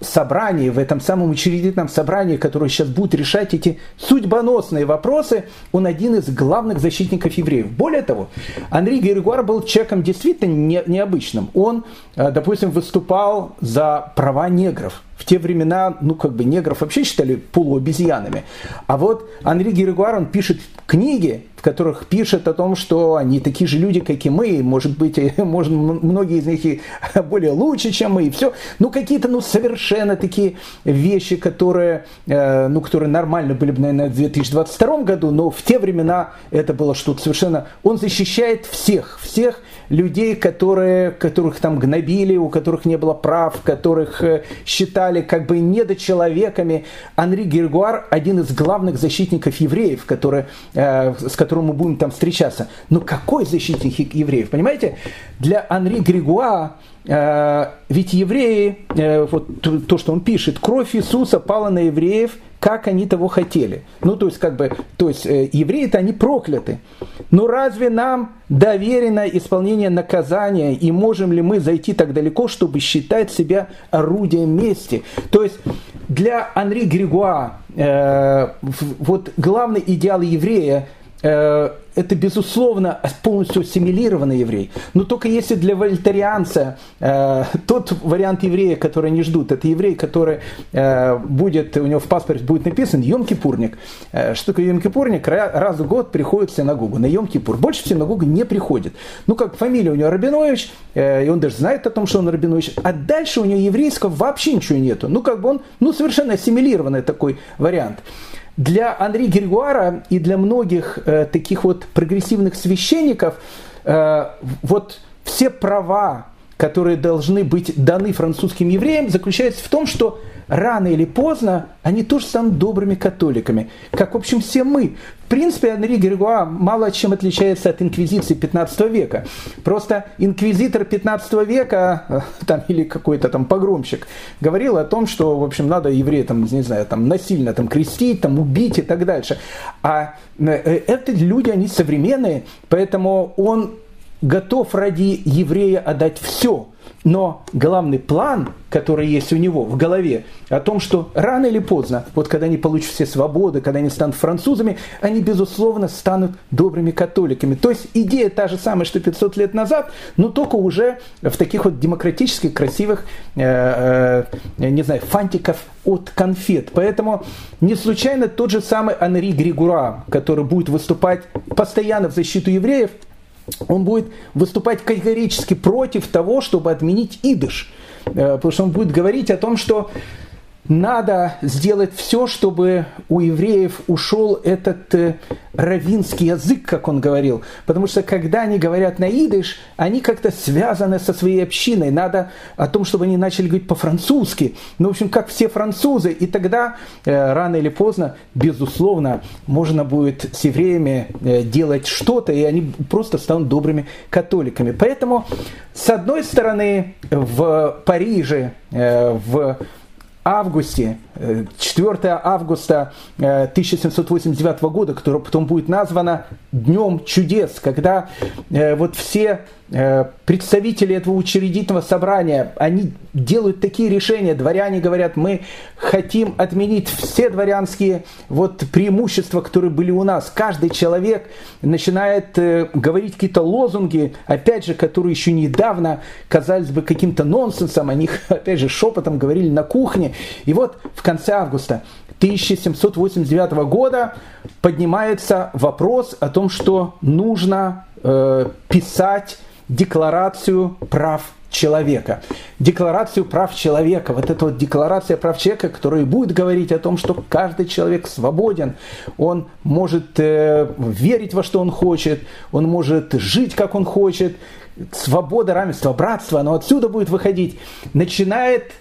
собрании, в этом самом учредительном собрании, которое сейчас будет решать эти судьбоносные вопросы, он один из главных защитников евреев. Более того, Анри Григуар был человеком действительно не, необычным. Он, э, допустим, выступал за права негров. В те времена, ну, как бы негров вообще считали полуобезьянами. А вот Анри Григуар, он пишет книги, в которых пишет о том, что они такие же люди, как и мы, может быть, может, многие из них и более лучше, чем мы, и все. Ну, какие-то, ну, совершенно такие вещи, которые, э, ну, которые нормально были бы, наверное, в 2022 году, но в те времена это было что-то совершенно... Он защищает всех, всех людей, которые, которых там гнобили, у которых не было прав, которых э, считали как бы недочеловеками. Анри Гергуар один из главных защитников евреев, который, э, с которым мы будем там встречаться. Но какой защитник евреев? Понимаете? Для Анри Григуа ведь евреи, вот то, что он пишет, кровь Иисуса пала на евреев – как они того хотели. Ну, то есть, как бы, то есть, э, евреи-то они прокляты. Но разве нам доверено исполнение наказания, и можем ли мы зайти так далеко, чтобы считать себя орудием мести? То есть, для Анри Григуа э, вот главный идеал еврея э, это, безусловно, полностью ассимилированный еврей. Но только если для вольтарианца э, тот вариант еврея, который они ждут, это еврей, который э, будет, у него в паспорте будет написан Йом-Кипурник. Э, что такое Йом-Кипурник? Раз в год приходит в синагогу на Йом-Кипур. Больше в синагогу не приходит. Ну, как фамилия у него Рабинович, э, и он даже знает о том, что он Рабинович. А дальше у него еврейского вообще ничего нету. Ну, как бы он, ну, совершенно ассимилированный такой вариант. Для Анри Григуара и для многих э, таких вот прогрессивных священников э, вот все права, которые должны быть даны французским евреям, заключаются в том, что рано или поздно они тоже станут добрыми католиками, как, в общем, все мы. В принципе, Анри Григуа мало чем отличается от инквизиции 15 века. Просто инквизитор 15 века, э, там, или какой-то там погромщик, говорил о том, что, в общем, надо еврея, там, не знаю, там, насильно там, крестить, там, убить и так дальше. А э, э, это люди, они современные, поэтому он готов ради еврея отдать все – но главный план, который есть у него в голове, о том, что рано или поздно, вот когда они получат все свободы, когда они станут французами, они, безусловно, станут добрыми католиками. То есть идея та же самая, что 500 лет назад, но только уже в таких вот демократических, красивых, э, э, не знаю, фантиков от конфет. Поэтому не случайно тот же самый Анри Григура, который будет выступать постоянно в защиту евреев, он будет выступать категорически против того, чтобы отменить идыш. Э, потому что он будет говорить о том, что надо сделать все, чтобы у евреев ушел этот э, равинский язык, как он говорил. Потому что когда они говорят на идыш, они как-то связаны со своей общиной. Надо о том, чтобы они начали говорить по-французски. Ну, в общем, как все французы. И тогда, э, рано или поздно, безусловно, можно будет с евреями э, делать что-то, и они просто станут добрыми католиками. Поэтому, с одной стороны, в Париже, э, в августе, 4 э, августа 1789 э, года, которое потом будет названо Днем чудес, когда э, вот все представители этого учредительного собрания, они делают такие решения, дворяне говорят, мы хотим отменить все дворянские вот преимущества, которые были у нас. Каждый человек начинает говорить какие-то лозунги, опять же, которые еще недавно казались бы каким-то нонсенсом, о них, опять же, шепотом говорили на кухне. И вот в конце августа 1789 года поднимается вопрос о том, что нужно э, писать декларацию прав человека. Декларацию прав человека, вот эта вот декларация прав человека, которая будет говорить о том, что каждый человек свободен, он может э, верить во что он хочет, он может жить как он хочет, свобода, равенство, братство, оно отсюда будет выходить, начинает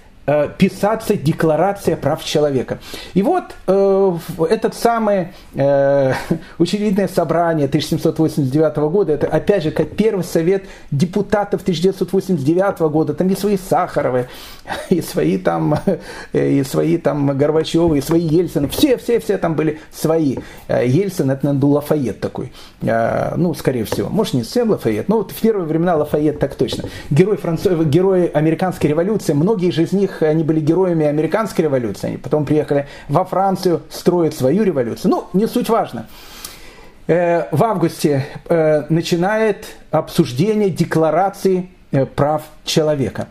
писаться Декларация прав человека. И вот э, этот самый э, учредительное собрание 1789 года, это опять же как первый совет депутатов 1989 года, там и свои Сахаровы, и свои там, э, и свои там Горбачевы, и свои Ельцины, все, все, все там были свои. Э, Ельцин это, наверное, был Лафайет такой, ну, скорее всего, может не совсем Лафайет, но вот в первые времена Лафайет так точно. Герой, француз... Герой американской революции, многие же из них они были героями американской революции, они потом приехали во Францию строить свою революцию. Ну, не суть важно. Э, в августе э, начинает обсуждение декларации э, прав человека.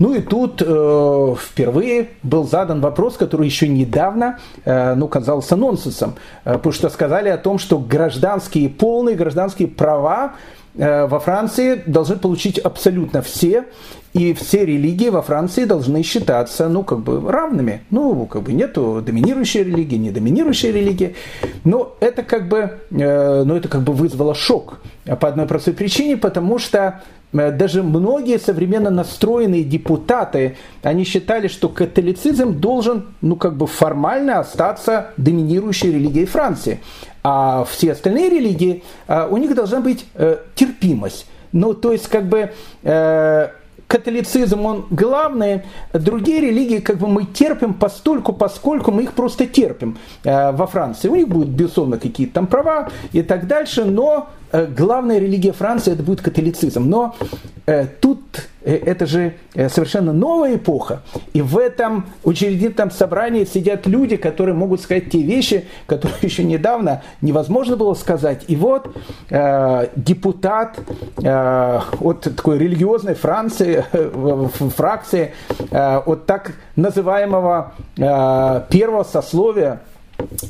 Ну и тут э, впервые был задан вопрос, который еще недавно э, ну, казался нонсенсом, э, потому что сказали о том, что гражданские, полные гражданские права во Франции должны получить абсолютно все, и все религии во Франции должны считаться, ну, как бы равными. Ну, как бы нету доминирующей религии, не доминирующей религии. Но это как бы, э, ну, это как бы вызвало шок по одной простой причине, потому что э, даже многие современно настроенные депутаты, они считали, что католицизм должен, ну, как бы формально остаться доминирующей религией Франции. А все остальные религии, э, у них должна быть э, терпимость. Ну, то есть, как бы, э, католицизм, он главный, другие религии как бы мы терпим постольку, поскольку мы их просто терпим э, во Франции. У них будут, безусловно, какие-то там права и так дальше, но главная религия Франции это будет католицизм. Но тут это же э, совершенно новая эпоха. И в этом учредительном собрании сидят люди, которые могут сказать те вещи, которые еще недавно невозможно было сказать. И вот э, депутат э, от такой религиозной Франции, э, фракции, э, от так называемого э, первого сословия,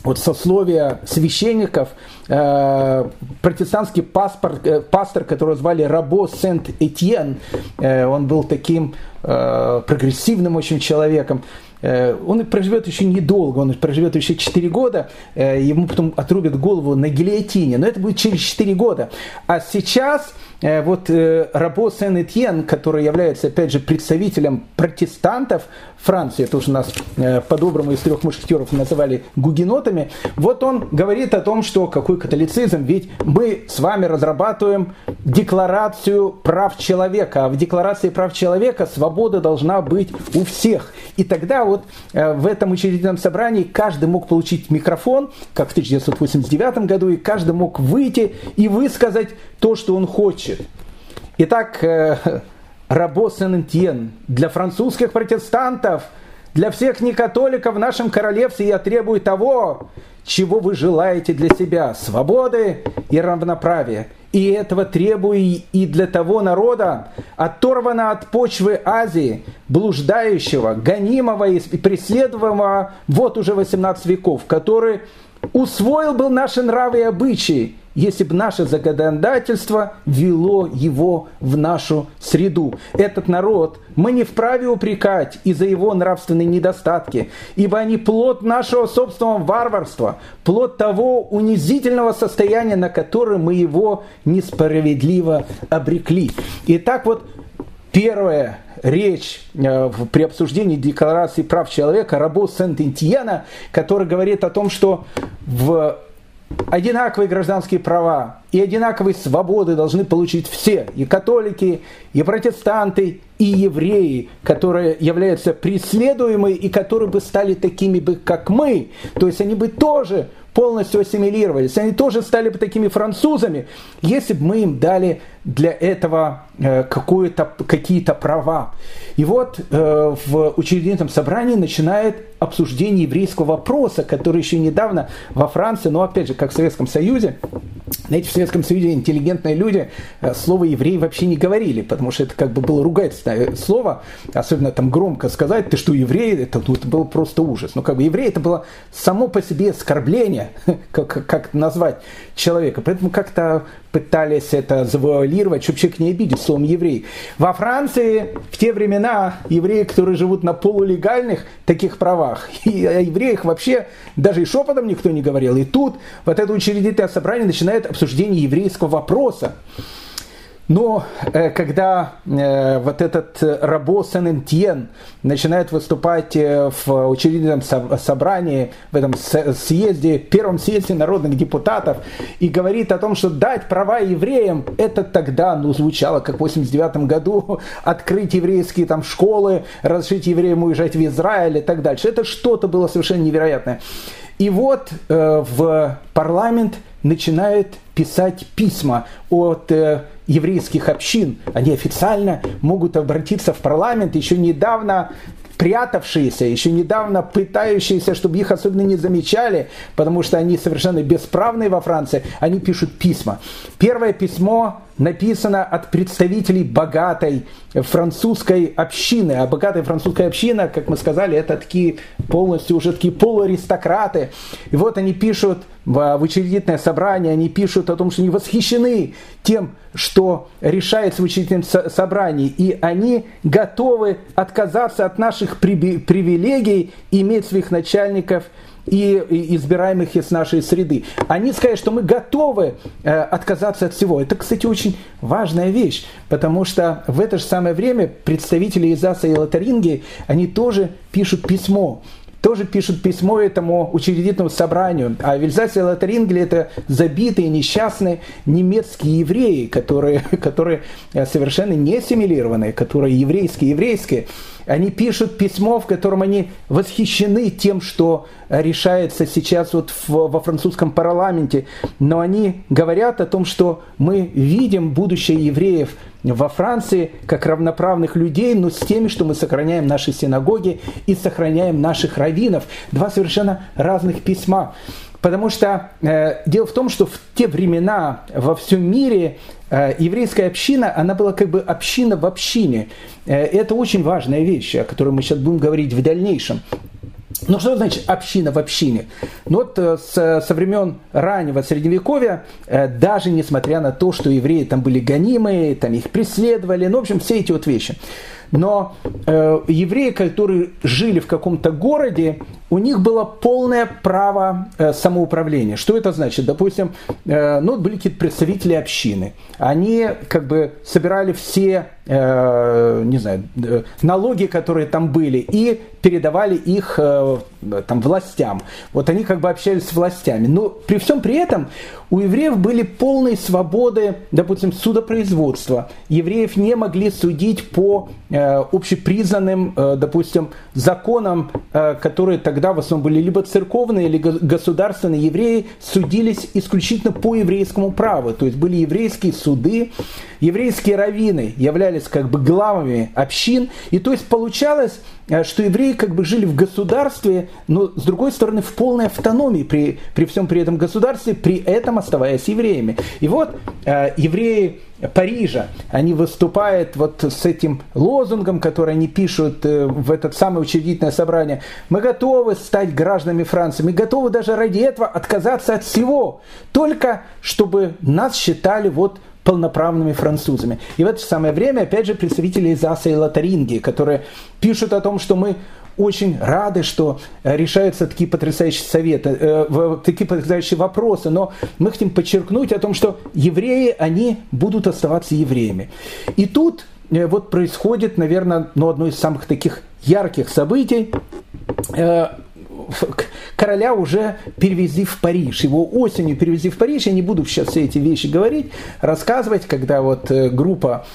вот сословия священников, э, протестантский паспорт, э, пастор, которого звали Рабо Сент-Этьен, э, он был таким э, прогрессивным очень человеком, э, он проживет еще недолго, он проживет еще 4 года, э, ему потом отрубят голову на гильотине, но это будет через 4 года. А сейчас вот э, Рабо Сен-Этьен, который является, опять же, представителем протестантов Франции, это уже нас э, по-доброму из трех мушкетеров называли гугенотами, вот он говорит о том, что какой католицизм, ведь мы с вами разрабатываем декларацию прав человека, а в декларации прав человека свобода должна быть у всех. И тогда вот в этом учредительном собрании каждый мог получить микрофон, как в 1989 году, и каждый мог выйти и высказать то, что он хочет. Итак, э, Рабо Сен-Энтьен, для французских протестантов, для всех некатоликов в нашем королевстве я требую того, чего вы желаете для себя, свободы и равноправия. И этого требую и для того народа, оторванного от почвы Азии, блуждающего, гонимого и преследуемого вот уже 18 веков, который усвоил был наши нравы и обычаи, если бы наше законодательство вело его в нашу среду. Этот народ мы не вправе упрекать из-за его нравственной недостатки, ибо они плод нашего собственного варварства, плод того унизительного состояния, на которое мы его несправедливо обрекли. Итак, вот первая речь э, при обсуждении Декларации прав человека Рабо Сент-Интьена, который говорит о том, что в одинаковые гражданские права и одинаковые свободы должны получить все, и католики, и протестанты, и евреи, которые являются преследуемыми и которые бы стали такими бы, как мы. То есть они бы тоже полностью ассимилировались. Они тоже стали бы такими французами, если бы мы им дали для этого э, какие-то права. И вот э, в учредительном собрании начинает обсуждение еврейского вопроса, который еще недавно во Франции, но опять же, как в Советском Союзе, знаете, в Советском Союзе интеллигентные люди э, слово еврей вообще не говорили, потому что это как бы было ругательное слово, особенно там громко сказать, ты что, еврей, это, ну, это был просто ужас. Но как бы еврей это было само по себе оскорбление, как, как назвать человека. Поэтому как-то пытались это завуалировать, чтобы человек не обидел словом еврей. Во Франции в те времена евреи, которые живут на полулегальных таких правах, и о евреях вообще даже и шепотом никто не говорил. И тут вот это учредительное собрание начинает обсуждение еврейского вопроса. Но э, когда э, вот этот э, Рабо Сен-Энтьен начинает выступать в учредительном собрании, в этом съезде, первом съезде народных депутатов, и говорит о том, что дать права евреям, это тогда ну, звучало, как в 89 году, открыть еврейские там школы, разрешить евреям уезжать в Израиль и так дальше. Это что-то было совершенно невероятное. И вот э, в парламент начинают писать письма от э, еврейских общин. Они официально могут обратиться в парламент. Еще недавно прятавшиеся, еще недавно пытающиеся, чтобы их особенно не замечали, потому что они совершенно бесправные во Франции, они пишут письма. Первое письмо написано от представителей богатой французской общины. А богатая французская община, как мы сказали, это такие полностью уже такие полуаристократы. И вот они пишут в, учредительное собрание, они пишут о том, что они восхищены тем, что решается в учредительном собрании, и они готовы отказаться от наших привилегий, иметь своих начальников – и избираемых из нашей среды. Они сказали, что мы готовы э, отказаться от всего. Это, кстати, очень важная вещь, потому что в это же самое время представители Изаса и Лотаринги, они тоже пишут письмо тоже пишут письмо этому учредительному собранию. А в Эльзасе и Лотарингеле это забитые, несчастные немецкие евреи, которые, которые э, совершенно не ассимилированные, которые еврейские, еврейские. Они пишут письмо, в котором они восхищены тем, что решается сейчас вот в, во французском парламенте, но они говорят о том, что мы видим будущее евреев во Франции как равноправных людей, но с теми, что мы сохраняем наши синагоги и сохраняем наших раввинов. Два совершенно разных письма. Потому что э, дело в том, что в те времена во всем мире э, еврейская община, она была как бы община в общине. Э, это очень важная вещь, о которой мы сейчас будем говорить в дальнейшем. Ну что значит община в общине? Ну вот э, со времен раннего средневековья, э, даже несмотря на то, что евреи там были гонимые, там их преследовали, ну в общем все эти вот вещи. Но э, евреи, которые жили в каком-то городе, у них было полное право э, самоуправления. Что это значит? Допустим, э, ну, были какие-то представители общины. Они как бы собирали все, э, не знаю, э, налоги, которые там были, и передавали их э, там властям. Вот они как бы общались с властями. Но при всем при этом у евреев были полные свободы, допустим, судопроизводства. Евреев не могли судить по э, общепризнанным, э, допустим, законам, э, которые тогда в основном были либо церковные, либо государственные евреи, судились исключительно по еврейскому праву. То есть были еврейские суды, еврейские раввины являлись как бы главами общин. И то есть получалось, э, что евреи как бы жили в государстве, но с другой стороны в полной автономии при, при всем при этом государстве, при этом оставаясь евреями. И вот э, евреи Парижа. Они выступают вот с этим лозунгом, который они пишут э, в это самое учредительное собрание. Мы готовы стать гражданами Франции, мы готовы даже ради этого отказаться от всего, только чтобы нас считали вот полноправными французами. И в это же самое время, опять же, представители Изаса и Лотаринги, которые пишут о том, что мы очень рады, что э, решаются такие потрясающие советы, э, такие потрясающие вопросы, но мы хотим подчеркнуть о том, что евреи, они будут оставаться евреями. И тут э, вот происходит, наверное, ну, одно из самых таких ярких событий. Короля уже перевезли в Париж. Его осенью перевезли в Париж. Я не буду сейчас все эти вещи говорить, рассказывать, когда вот группа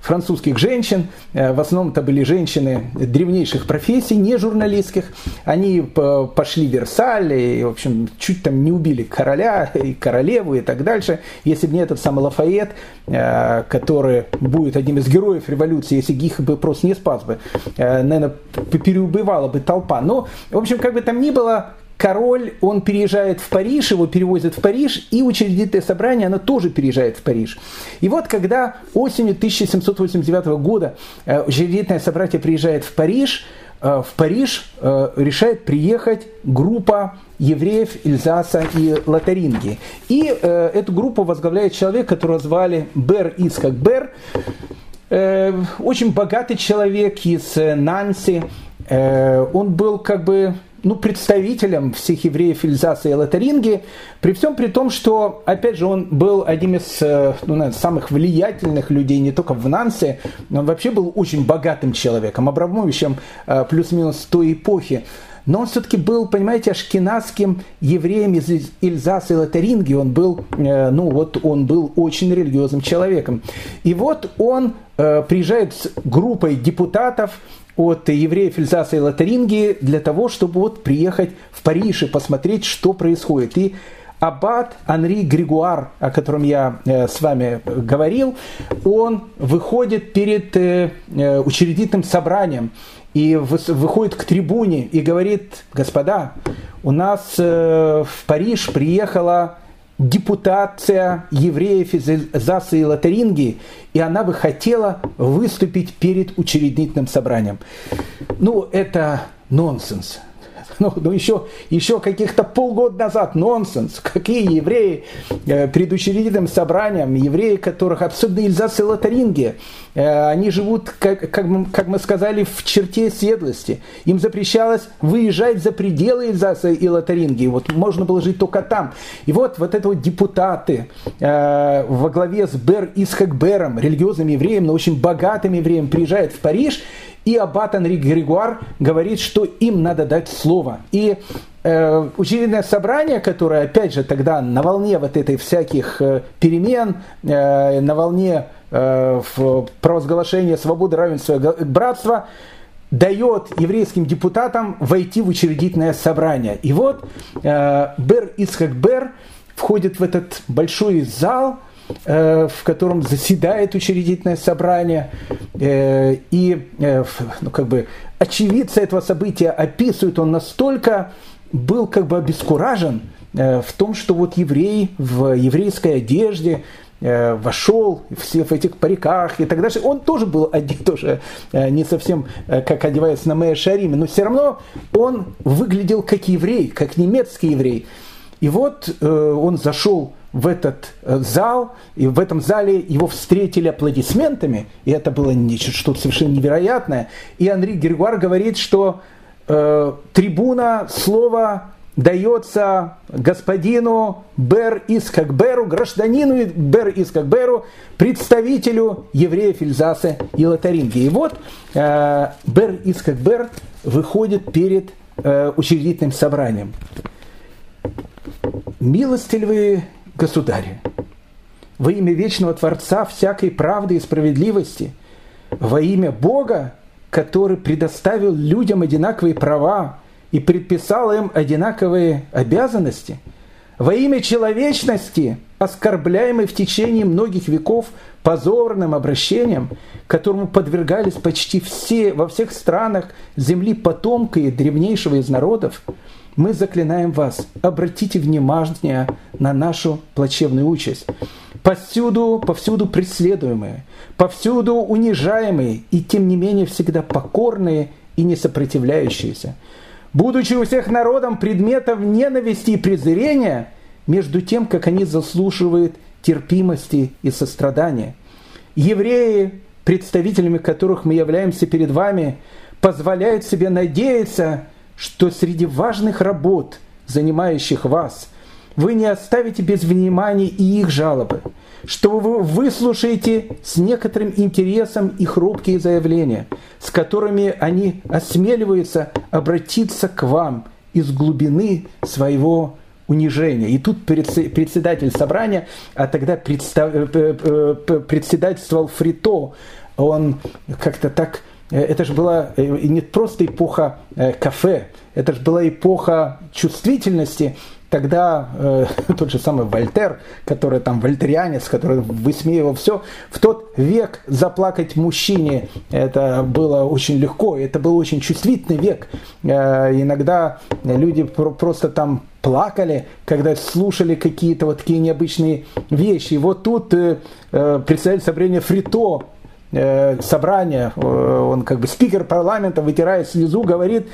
французских женщин. Э, в основном это были женщины древнейших профессий, не журналистских. Они пошли в Версаль и, в общем, чуть там не убили короля и королеву и так дальше. Если бы не этот самый Лафайет, э, который будет одним из героев революции, если их бы просто не спас бы, э, наверное, переубивала бы толпа. Но, в общем, как бы там ни было, король, он переезжает в Париж, его перевозят в Париж, и учредительное собрание, оно тоже переезжает в Париж. И вот когда осенью 1789 года э, учредительное собрание приезжает в Париж, э, в Париж э, решает приехать группа евреев Ильзаса и Лотаринги. И эту группу возглавляет человек, которого звали Бер Ицхак Бер, очень богатый человек из Нанси. Он был как бы ну, представителем всех евреев Эльзаса и Лотаринги, при всем при том, что, опять же, он был одним из э, ну, наверное, самых влиятельных людей не только в Нансе, но он вообще был очень богатым человеком, Абрамовичем э, плюс-минус той эпохи. Но он все-таки был, понимаете, ашкенадским евреем из Ильзаса и Лотаринги. Он был, э, ну вот, он был очень религиозным человеком. И вот он приезжает с группой депутатов, от евреев Эльзаса и Лотарингии для того, чтобы вот приехать в Париж и посмотреть, что происходит. И Аббат Анри Григуар, о котором я э, с вами говорил, он выходит перед э, э, учредительным собранием и выходит к трибуне и говорит, господа, у нас в Париж приехала депутация евреев из Эльзаса и Лотарингии, и она бы хотела выступить перед учредительным собранием. Ну, это нонсенс ну, ну еще, еще каких-то полгода назад нонсенс. Какие евреи э, перед учредительным собранием, евреи, которых особенно Ильзас и Лотаринги, э, они живут, как, как, мы, как мы сказали, в черте седлости. Им запрещалось выезжать за пределы Ильзаса и Лотаринги. Вот можно было жить только там. И вот, вот это вот депутаты э, во главе с Бер Исхакбером, религиозным евреем, но очень богатым евреем, приезжают в Париж и аббат Анри Григуар говорит, что им надо дать слово. И э, учредительное собрание, которое, опять же, тогда на волне вот этой всяких э, перемен, э, на волне э, провозглашения свободы, равенства братства, дает еврейским депутатам войти в учредительное собрание. И вот э, Бер Исхак Бер входит в этот большой зал – в котором заседает учредительное собрание, э, и э, ну, как бы очевидцы этого события описывают, он настолько был как бы обескуражен в том, что вот еврей в еврейской одежде, вошел все в этих париках и так далее. Он тоже был одет тоже не совсем как одевается на Мэя Шариме, но все равно он выглядел как еврей, как немецкий еврей. И вот он зашел в этот э, зал, и в этом зале его встретили аплодисментами, и это было что-то совершенно невероятное. И Анри Григуар говорит, что э, трибуна слова дается господину Бер Искакберу, гражданину Бер Искакберу, представителю евреев Ильзаса и Лотаринги. И вот э, Бер Искакбер выходит перед э, учредительным собранием. Милостивые Государе, во имя вечного Творца всякой правды и справедливости, во имя Бога, который предоставил людям одинаковые права и предписал им одинаковые обязанности, во имя человечности, оскорбляемой в течение многих веков позорным обращением, которому подвергались почти все во всех странах земли потомка древнейшего из народов, мы заклинаем вас, обратите внимание на нашу плачевную участь. Повсюду, повсюду преследуемые, повсюду унижаемые и тем не менее всегда покорные и не сопротивляющиеся. Будучи у всех народом предметом ненависти и презрения, между тем, как они заслуживают терпимости и сострадания. Евреи, представителями которых мы являемся перед вами, позволяют себе надеяться, что среди важных работ, занимающих вас, вы не оставите без внимания и их жалобы, что вы выслушаете с некоторым интересом их робкие заявления, с которыми они осмеливаются обратиться к вам из глубины своего унижения. И тут председатель собрания, а тогда э, э, председательствовал Фрито, он как-то так Э, это же была э, не просто эпоха э, кафе, это же была эпоха чувствительности. Тогда э, тот же самый Вольтер, который там вольтерианец, который высмеивал все, в тот век заплакать мужчине это было очень легко, это был очень чувствительный век. Э, иногда люди просто там плакали, когда слушали какие-то вот такие необычные вещи. И вот тут э, представитель собрания Фрито Э, собрания, э, он как бы спикер парламента, вытирая слезу, говорит,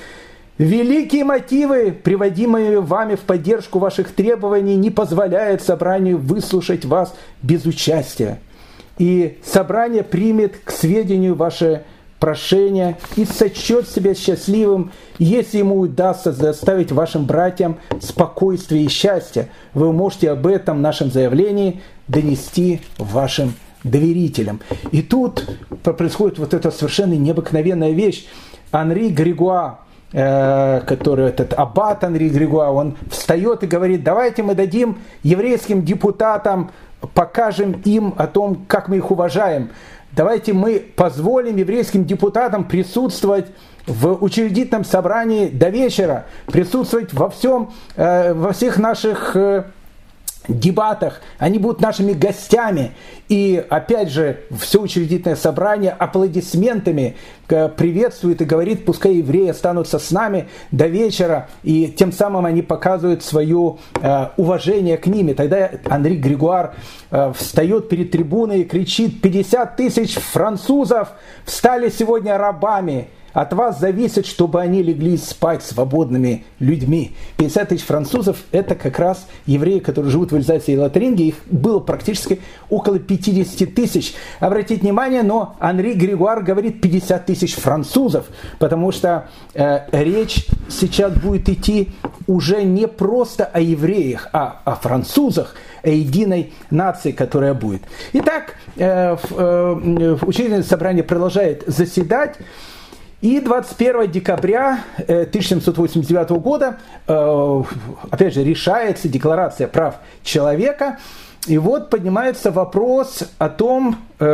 великие мотивы, приводимые вами в поддержку ваших требований, не позволяют собранию выслушать вас без участия. И собрание примет к сведению ваше прошение и сочет себя счастливым, если ему удастся заставить вашим братьям спокойствие и счастье. Вы можете об этом нашем заявлении донести вашим доверителем. И тут происходит вот эта совершенно необыкновенная вещь. Анри Григуа, э, который этот аббат Анри Григуа, он встает и говорит, давайте мы дадим еврейским депутатам, покажем им о том, как мы их уважаем. Давайте мы позволим еврейским депутатам присутствовать в учредительном собрании до вечера, присутствовать во всем, э, во всех наших э, дебатах, они будут нашими гостями. И опять же, все учредительное собрание аплодисментами э, приветствует и говорит, пускай евреи останутся с нами до вечера, и тем самым они показывают свое э, уважение к ним. И тогда Андрей Григуар э, встает перед трибуной и кричит, 50 тысяч французов встали сегодня рабами, от вас зависит, чтобы они легли спать свободными людьми. 50 тысяч французов – это как раз евреи, которые живут в Эльзасе и Латринге. Их было практически около 50 тысяч. Обратите внимание, но Анри Григуар говорит 50 тысяч французов, потому что э, речь сейчас будет идти уже не просто о евреях, а о французах, о единой нации, которая будет. Итак, э, э, учительное собрание продолжает заседать. И 21 декабря 1789 э, года, э, опять же, решается Декларация прав человека. И вот поднимается вопрос о том, э,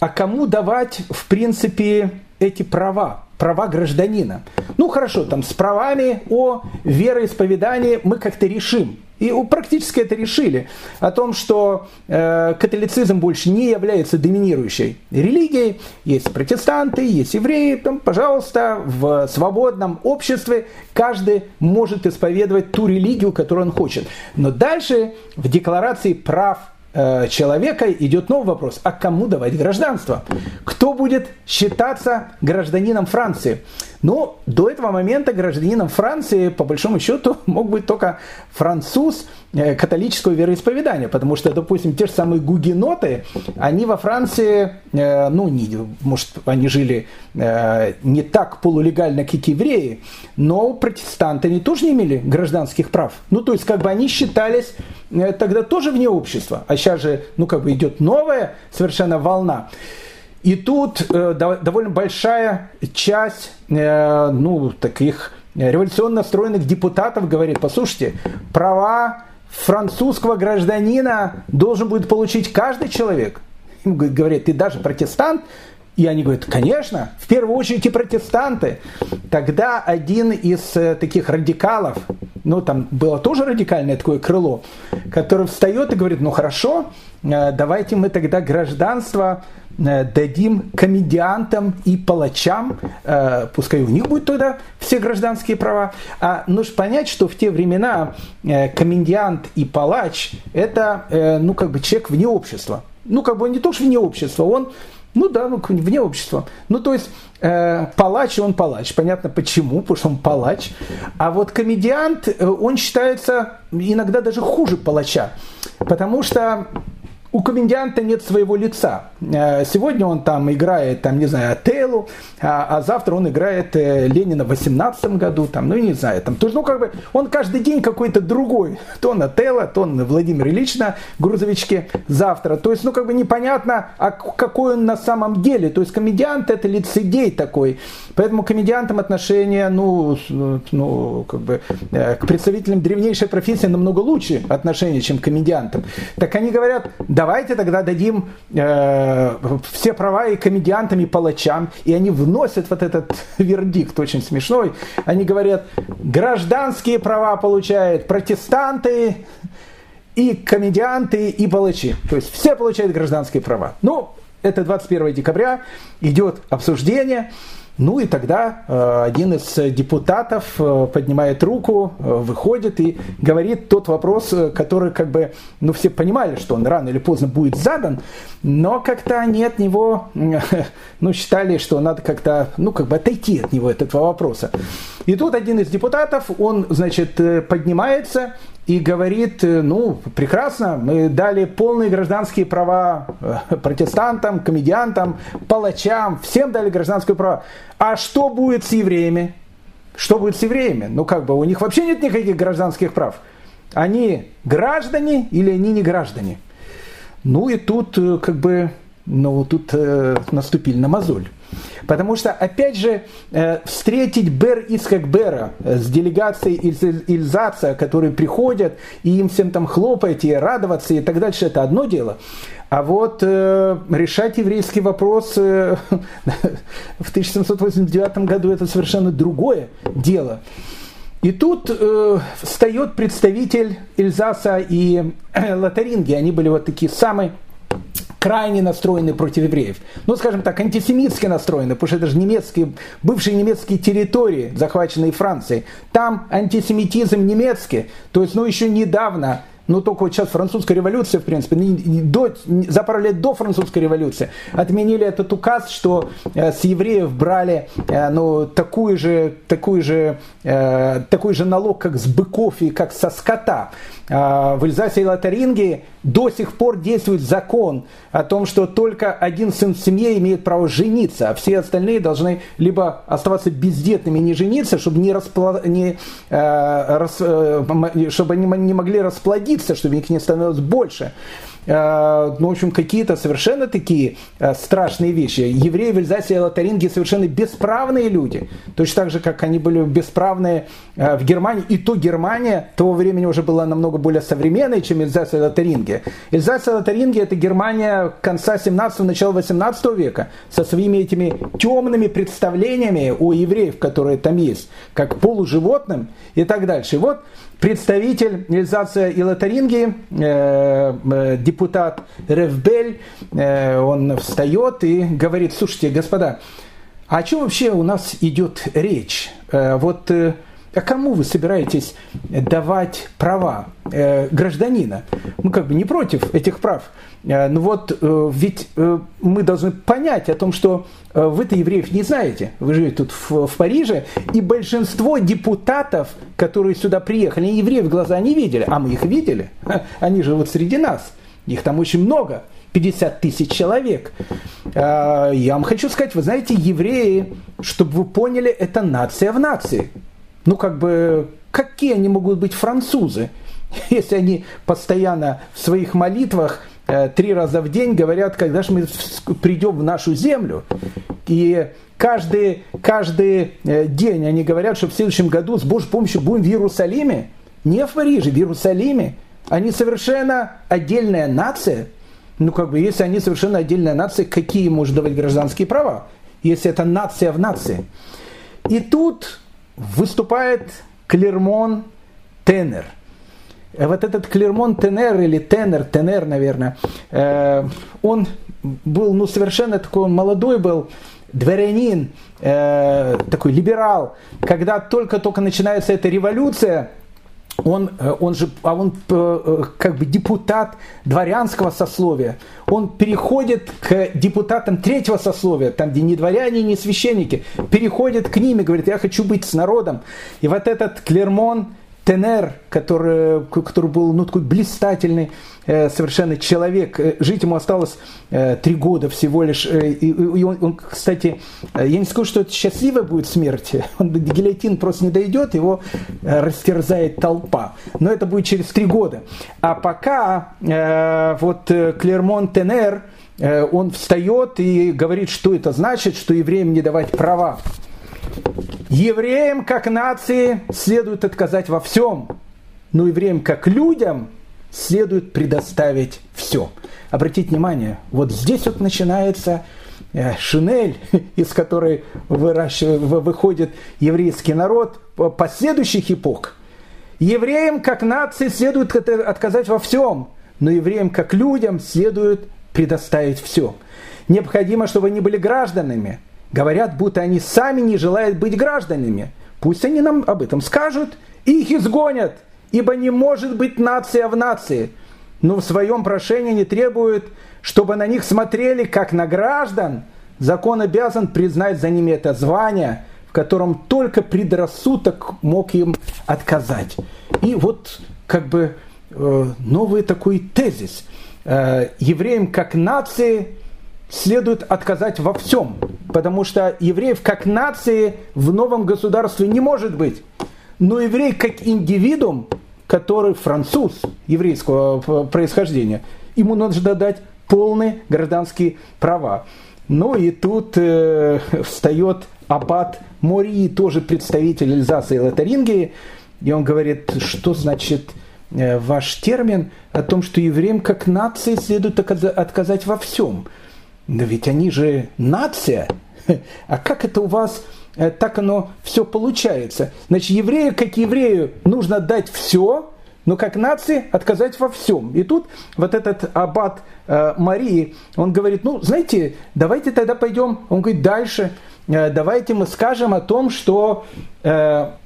а кому давать, в принципе, эти права, права гражданина. Ну хорошо, там с правами о вероисповедании мы как-то решим. И практически это решили. О том, что э, католицизм больше не является доминирующей религией. Есть протестанты, есть евреи. Там, пожалуйста, в свободном обществе каждый может исповедовать ту религию, которую он хочет. Но дальше в Декларации прав Э, человека идет новый вопрос, а кому давать гражданство? Кто будет считаться гражданином Франции? Но ну, до этого момента гражданином Франции, по большому счету, мог быть только француз э, католического вероисповедания, потому что, допустим, те же самые гугеноты, они во Франции, э, ну, не, может, они жили не так полулегально, как евреи, но протестанты, они тоже не имели гражданских прав. Ну, то есть, как бы они считались тогда тоже вне общества, а сейчас же, ну, как бы идет новая совершенно волна. И тут э, довольно большая часть, э, ну, таких революционно настроенных депутатов говорит, послушайте, права французского гражданина должен будет получить каждый человек. Им говорят, ты даже протестант, и они говорят, конечно, в первую очередь и протестанты. Тогда один из э, таких радикалов, ну там было тоже радикальное такое крыло, который встает и говорит, ну хорошо, э, давайте мы тогда гражданство э, дадим комедиантам и палачам, пускай у них будет тогда все гражданские права. А нужно понять, что в те времена комедиант и палач это, ну, как бы человек вне общества. Ну, как бы он не то, что вне общества, он ну да, ну, вне общества. Ну, то есть, э, палач, он палач. Понятно почему, потому что он палач. А вот комедиант, э, он считается иногда даже хуже палача. Потому что у комедианта нет своего лица. Э, сегодня он там играет, там, не знаю, Отеллу, а, а завтра он играет э, Ленина в 18 году, там, ну, не знаю, там, то есть, ну, как бы, он каждый день какой-то другой. То он Отелло, то он Владимир Ильич на грузовичке завтра. То есть, ну, как бы непонятно, а какой он на самом деле. То есть, комедиант это лицедей такой. Поэтому комедиантам отношение, ну, ну, как бы, э, к представителям древнейшей профессии намного лучше отношение, чем к комедиантам. Так они говорят, давайте тогда дадим э, все права и комедиантам, и палачам. И они вносят вот этот вердикт очень смешной. Они говорят, гражданские права получают протестанты, и комедианты, и палачи. То есть все получают гражданские права. Ну, это 21 декабря, идет обсуждение. Ну и тогда э, один из депутатов э, поднимает руку, э, выходит и говорит тот вопрос, который как бы, ну все понимали, что он рано или поздно будет задан, но как-то они от него, ну считали, что надо как-то, ну как бы отойти от него, от этого вопроса. И тут один из депутатов, он, значит, поднимается и говорит, э, ну, прекрасно, мы дали полные гражданские права э, протестантам, комедиантам, палачам, всем дали гражданские права. А что будет с евреями? Что будет с евреями? Ну, как бы, у них вообще нет никаких гражданских прав. Они граждане или они не граждане? Ну, и тут, э, как бы, ну, тут э, наступили на мозоль. Потому что, опять же, э, встретить Бер Ицхак Бера с делегацией из Ильзаца, которые приходят, и им всем там хлопать, и радоваться, и так дальше, это одно дело. А вот э, решать еврейский вопрос э, в 1789 году это совершенно другое дело. И тут э, встает представитель Эльзаса и э, Лотарингии. Они были вот такие самые крайне настроены против евреев. Ну, скажем так, антисемитски настроены, потому что это же немецкие, бывшие немецкие территории, захваченные Францией. Там антисемитизм немецкий. То есть, ну, еще недавно ну только вот сейчас французская революция, в принципе, до, за пару лет до французской революции отменили этот указ, что э, с евреев брали э, ну, такую же, такую же, э, такой же налог, как с быков и как со скота. А, в Эльзасе и Лотарингии до сих пор действует закон о том, что только один сын в семье имеет право жениться, а все остальные должны либо оставаться бездетными и не жениться, чтобы, не распла... не, э, рас... э, чтобы они не могли расплодиться, чтобы их не становилось больше. Э, ну, в общем, какие-то совершенно такие э, страшные вещи. Евреи в Эльзасе и Лотаринге совершенно бесправные люди. Точно так же, как они были бесправные э, в Германии. И то Германия того времени уже была намного более современной, чем Эльзас и Лотаринге. Эльзас и Лотаринге это Германия конца 17-го, начала 18 века со своими этими темными представлениями о евреев, которые там есть, как полуживотным и так дальше. И вот представитель реализации и Лотарингии, э, э, депутат Ревбель, э, он встает и говорит, слушайте, господа, а о чем вообще у нас идет речь? Вот а кому вы собираетесь давать права э, гражданина? Мы как бы не против этих прав. Э, но вот э, ведь э, мы должны понять о том, что вы-то евреев не знаете. Вы живете тут в, в Париже, и большинство депутатов, которые сюда приехали, евреев в глаза не видели, а мы их видели. Они живут среди нас. Их там очень много. 50 тысяч человек. Я вам хочу сказать, вы знаете, евреи, чтобы вы поняли, это нация в нации ну как бы, какие они могут быть французы, если они постоянно в своих молитвах три раза в день говорят, когда же мы придем в нашу землю. И каждый, каждый э, день они говорят, что в следующем году с Божьей помощью будем в Иерусалиме. Не в Париже, в Иерусалиме. Они совершенно отдельная нация. Ну, как бы, если они совершенно отдельная нация, какие может давать гражданские права? Если это нация в нации. И тут выступает Клермон Тенер. Э, вот этот Клермон Тенер или Тенер, Тенер, наверное, э, он был ну, совершенно такой, он молодой был, дворянин, э, такой либерал. Когда только-только начинается эта революция, он, он же, а он как бы депутат дворянского сословия, он переходит к депутатам третьего сословия, там, где ни дворяне, ни священники, переходит к ним и говорит, я хочу быть с народом. И вот этот Клермон, Тенер, который, который был ну, такой блистательный э, совершенно человек, э, жить ему осталось э, три года всего лишь. И, он, он, кстати, я не скажу, что это счастливая будет смерть, он гильотин просто не дойдет, его растерзает толпа. Но это будет через три года. А пока вот Клермон Тенер, он встает и говорит, что это значит, что евреям не давать права. Евреям как нации следует отказать во всем, но евреям как людям следует предоставить все. Обратите внимание, вот здесь вот начинается э, шинель, из которой выходит еврейский народ последующих эпох. Евреям как нации следует отказать во всем, но евреям как людям следует предоставить все. Необходимо, чтобы они были гражданами, говорят, будто они сами не желают быть гражданами. Пусть они нам об этом скажут, их изгонят, ибо не может быть нация в нации. Но в своем прошении не требуют, чтобы на них смотрели как на граждан. Закон обязан признать за ними это звание, в котором только предрассудок мог им отказать. И вот как бы э, новый такой тезис. Э, евреям как нации следует отказать во всем, потому что евреев как нации в новом государстве не может быть. Но еврей как индивидуум, который француз еврейского происхождения, ему нужно дать полные гражданские права. Ну и тут э, встает аббат Мори, тоже представитель Эльзаса и Лотарингии, и он говорит, что значит э, ваш термин о том, что евреям как нации следует отказать во всем – но ведь они же нация. а как это у вас э, так оно все получается? Значит, еврею, как еврею, нужно дать все, но как нации отказать во всем. И тут вот этот аббат э, Марии, он говорит, ну, знаете, давайте тогда пойдем, он говорит, дальше, э, давайте мы скажем о том, что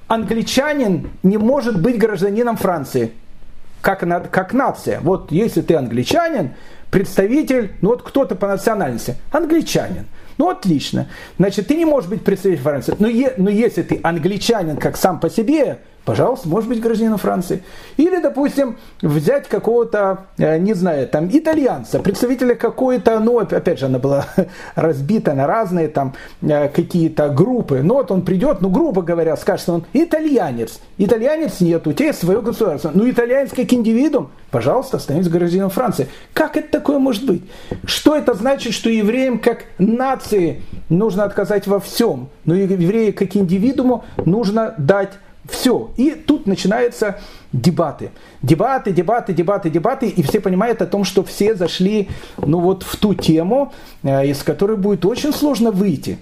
англичанин не может быть гражданином Франции, как, как нация. Вот если ты англичанин, представитель, ну вот кто-то по национальности, англичанин. Ну, отлично. Значит, ты не можешь быть представителем Франции. Но, е, но если ты англичанин как сам по себе, пожалуйста, может быть гражданином Франции. Или, допустим, взять какого-то, э, не знаю, там, итальянца, представителя какой-то, ну, опять же, она была разбита на разные там э, какие-то группы. Ну, вот он придет, ну, грубо говоря, скажет, что он итальянец. Итальянец нет, у тебя есть свое государство. Ну, итальянец как индивидуум, пожалуйста, становись гражданином Франции. Как это такое может быть? Что это значит, что евреям как нации нужно отказать во всем, но евреи как индивидууму нужно дать все. И тут начинаются дебаты. Дебаты, дебаты, дебаты, дебаты. И все понимают о том, что все зашли ну, вот в ту тему, э, из которой будет очень сложно выйти.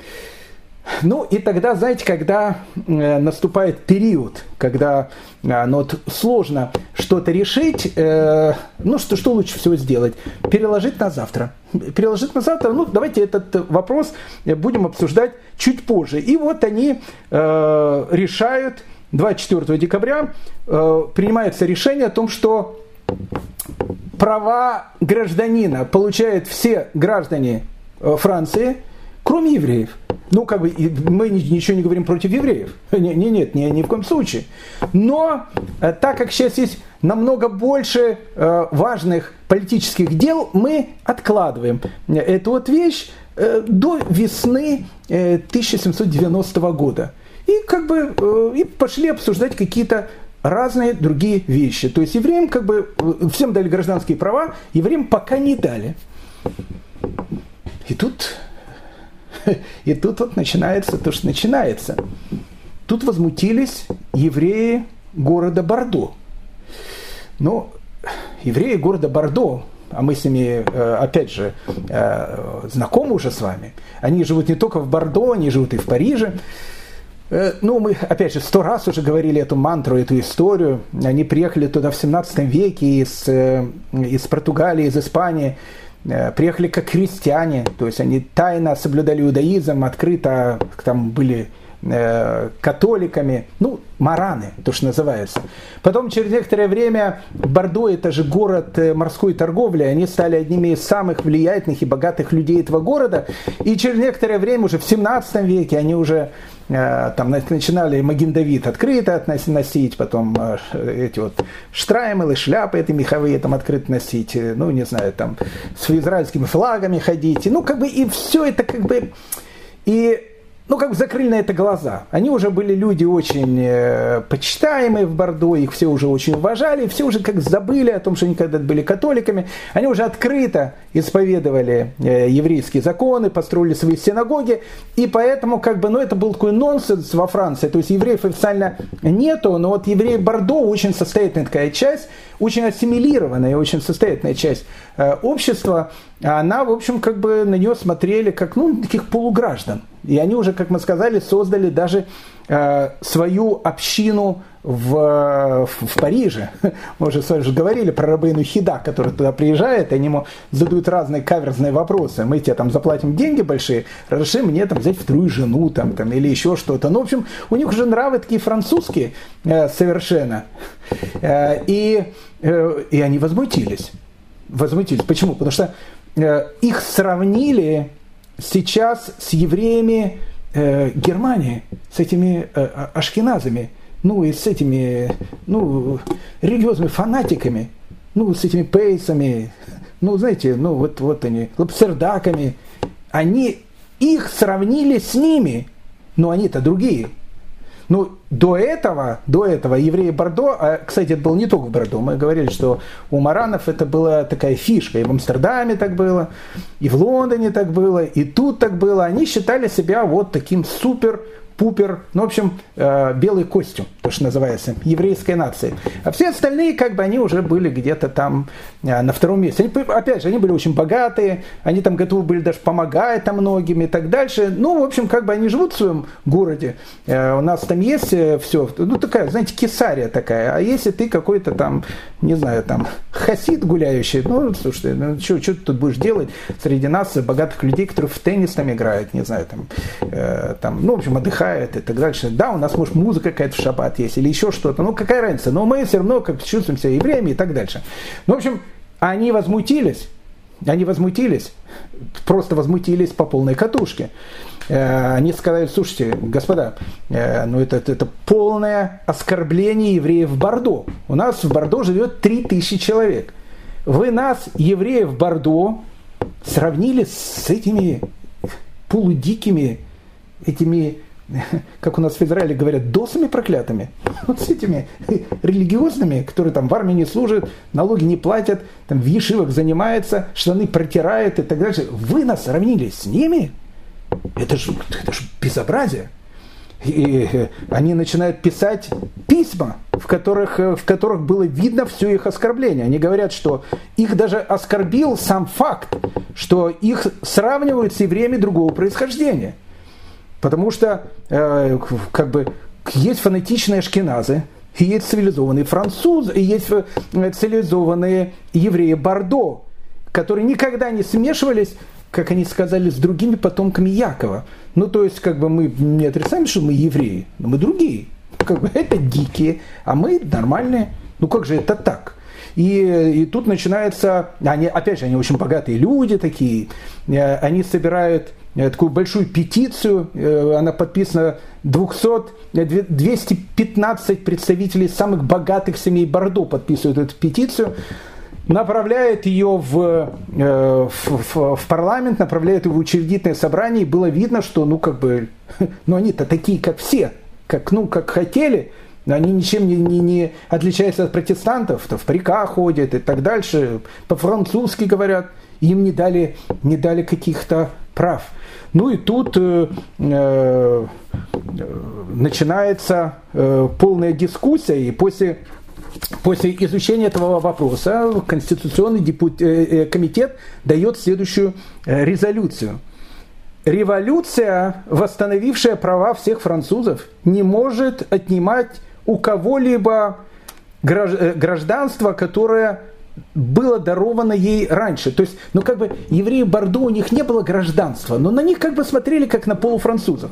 Ну и тогда, знаете, когда э, наступает период, когда э, ну, вот сложно что-то решить, э, ну что, что лучше всего сделать? Переложить на завтра. Переложить на завтра, ну давайте этот вопрос будем обсуждать чуть позже. И вот они э, решают 24 декабря э, принимается решение о том, что права гражданина получают все граждане э, Франции, кроме евреев. Ну, как бы мы ничего не говорим против евреев. Не, не, нет, ни, ни в коем случае. Но э, так как сейчас есть намного больше э, важных политических дел, мы откладываем эту вот вещь э, до весны э, 1790 года. И как бы э, и пошли обсуждать какие-то разные другие вещи. То есть евреям как бы э, всем дали гражданские права, евреям пока не дали. И тут, и тут вот начинается то, что начинается. Тут возмутились евреи города Бордо. Но евреи города Бордо, а мы с ними, э, опять же, знакомы уже с вами, они живут не только в Бордо, они живут и в Париже. Э, ну, мы, опять же, сто раз уже говорили эту мантру, эту историю. Они приехали туда в 17 веке из, э, из Португалии, из Испании. Э, приехали как крестьяне, то есть они тайно соблюдали иудаизм, открыто там были католиками, ну, мараны, то, что называется. Потом через некоторое время Бордо, это же город морской торговли, они стали одними из самых влиятельных и богатых людей этого города. И через некоторое время, уже в 17 веке, они уже там начинали Маген Давид открыто носить, потом э, эти вот штраймелы, шляпы эти меховые там открыто носить, э, ну, не знаю, там с израильскими флагами ходить, ну, как бы и все это как бы... И ну, как бы закрыли на это глаза. Они уже были люди очень э, почитаемые в Бордо, их все уже очень уважали, все уже как забыли о том, что они когда-то были католиками. Они уже открыто исповедовали э, еврейские законы, построили свои синагоги, и поэтому как бы, ну, это был такой нонсенс во Франции. То есть евреев официально нету, но вот евреи Бордо очень состоятельная такая часть, очень ассимилированная, очень состоятельная часть э, общества, она, в общем, как бы на нее смотрели как, ну, таких полуграждан. И они уже, как мы сказали, создали даже э, свою общину в, в, в Париже. Мы уже с вами же говорили про Рабейну Хида, который туда приезжает, и они ему задают разные каверзные вопросы. Мы тебе там заплатим деньги большие, разреши мне там взять вторую жену там, там, или еще что-то. Ну, в общем, у них уже нравы такие французские э, совершенно. Э, и, э, и они возмутились. Возмутились. Почему? Потому что их сравнили сейчас с евреями э, Германии, с этими э, а, ашкеназами, ну и с этими ну, религиозными фанатиками, ну с этими пейсами, ну знаете, ну вот, вот они, лапсердаками, они их сравнили с ними, но они-то другие – ну, до этого, до этого евреи Бордо, а, кстати, это было не только в Бордо, мы говорили, что у Маранов это была такая фишка, и в Амстердаме так было, и в Лондоне так было, и тут так было, они считали себя вот таким супер супер-пупер, ну, в общем, э, белый костюм, то, что называется, еврейской нации. А все остальные, как бы, они уже были где-то там э, на втором месте. Они, опять же, они были очень богатые, они там готовы были даже помогать там многим и так дальше. Ну, в общем, как бы они живут в своем городе. Э, у нас там есть э, все, ну, такая, знаете, кесария такая. А если ты какой-то там, не знаю, там, хасид гуляющий, ну, слушай, ну, что ты тут будешь делать среди нас, богатых людей, которые в теннис там играют, не знаю, там, э, там ну, в общем, отдыхают и так дальше. Да, у нас, может, музыка какая-то в шаббат есть или еще что-то, ну, какая разница, но мы все равно как чувствуем себя евреями и так дальше. Ну, в общем, они возмутились, они возмутились, просто возмутились по полной катушке. Э, они сказали, слушайте, господа, э, ну это, это полное оскорбление евреев в Бордо. У нас в Бордо живет 3000 человек. Вы нас, евреев Бордо, сравнили с этими полудикими, этими, как у нас в Израиле говорят, досами проклятыми, вот с этими религиозными, которые там в армии не служат, налоги не платят, там в ешивах занимаются, штаны протирают и так дальше. Вы нас сравнили с ними? Это же, это же безобразие. И они начинают писать письма, в которых, в которых было видно все их оскорбление. Они говорят, что их даже оскорбил сам факт, что их сравнивают с евреями другого происхождения. Потому что э, как бы есть фанатичные ашкеназы, и есть цивилизованные французы, и есть э, цивилизованные евреи Бордо, которые никогда не смешивались как они сказали, с другими потомками Якова. Ну, то есть, как бы мы не отрицаем, что мы евреи, но мы другие. Как бы это дикие, а мы нормальные. Ну, как же это так? И, и тут начинается, они, опять же, они очень богатые люди такие, э, они собирают такую большую петицию, э, она подписана 200, 215 представителей самых богатых семей Бордо подписывают эту петицию, направляет ее в, э, в, в, в парламент, направляет ее в учредительное собрание, и было видно, что, ну, как бы, ну, они-то такие, как все, как, ну, как хотели, они ничем не, не, не отличаются от протестантов, то в париках ходят и так дальше, по-французски говорят, им не дали, не дали каких-то прав. Ну и тут э, э, начинается э, полная дискуссия, и после После изучения этого вопроса Конституционный депутат, э, э, комитет дает следующую э, резолюцию. Революция, восстановившая права всех французов, не может отнимать у кого-либо гражданство, которое было даровано ей раньше. То есть, ну как бы евреи Бордо, у них не было гражданства, но на них как бы смотрели как на полуфранцузов.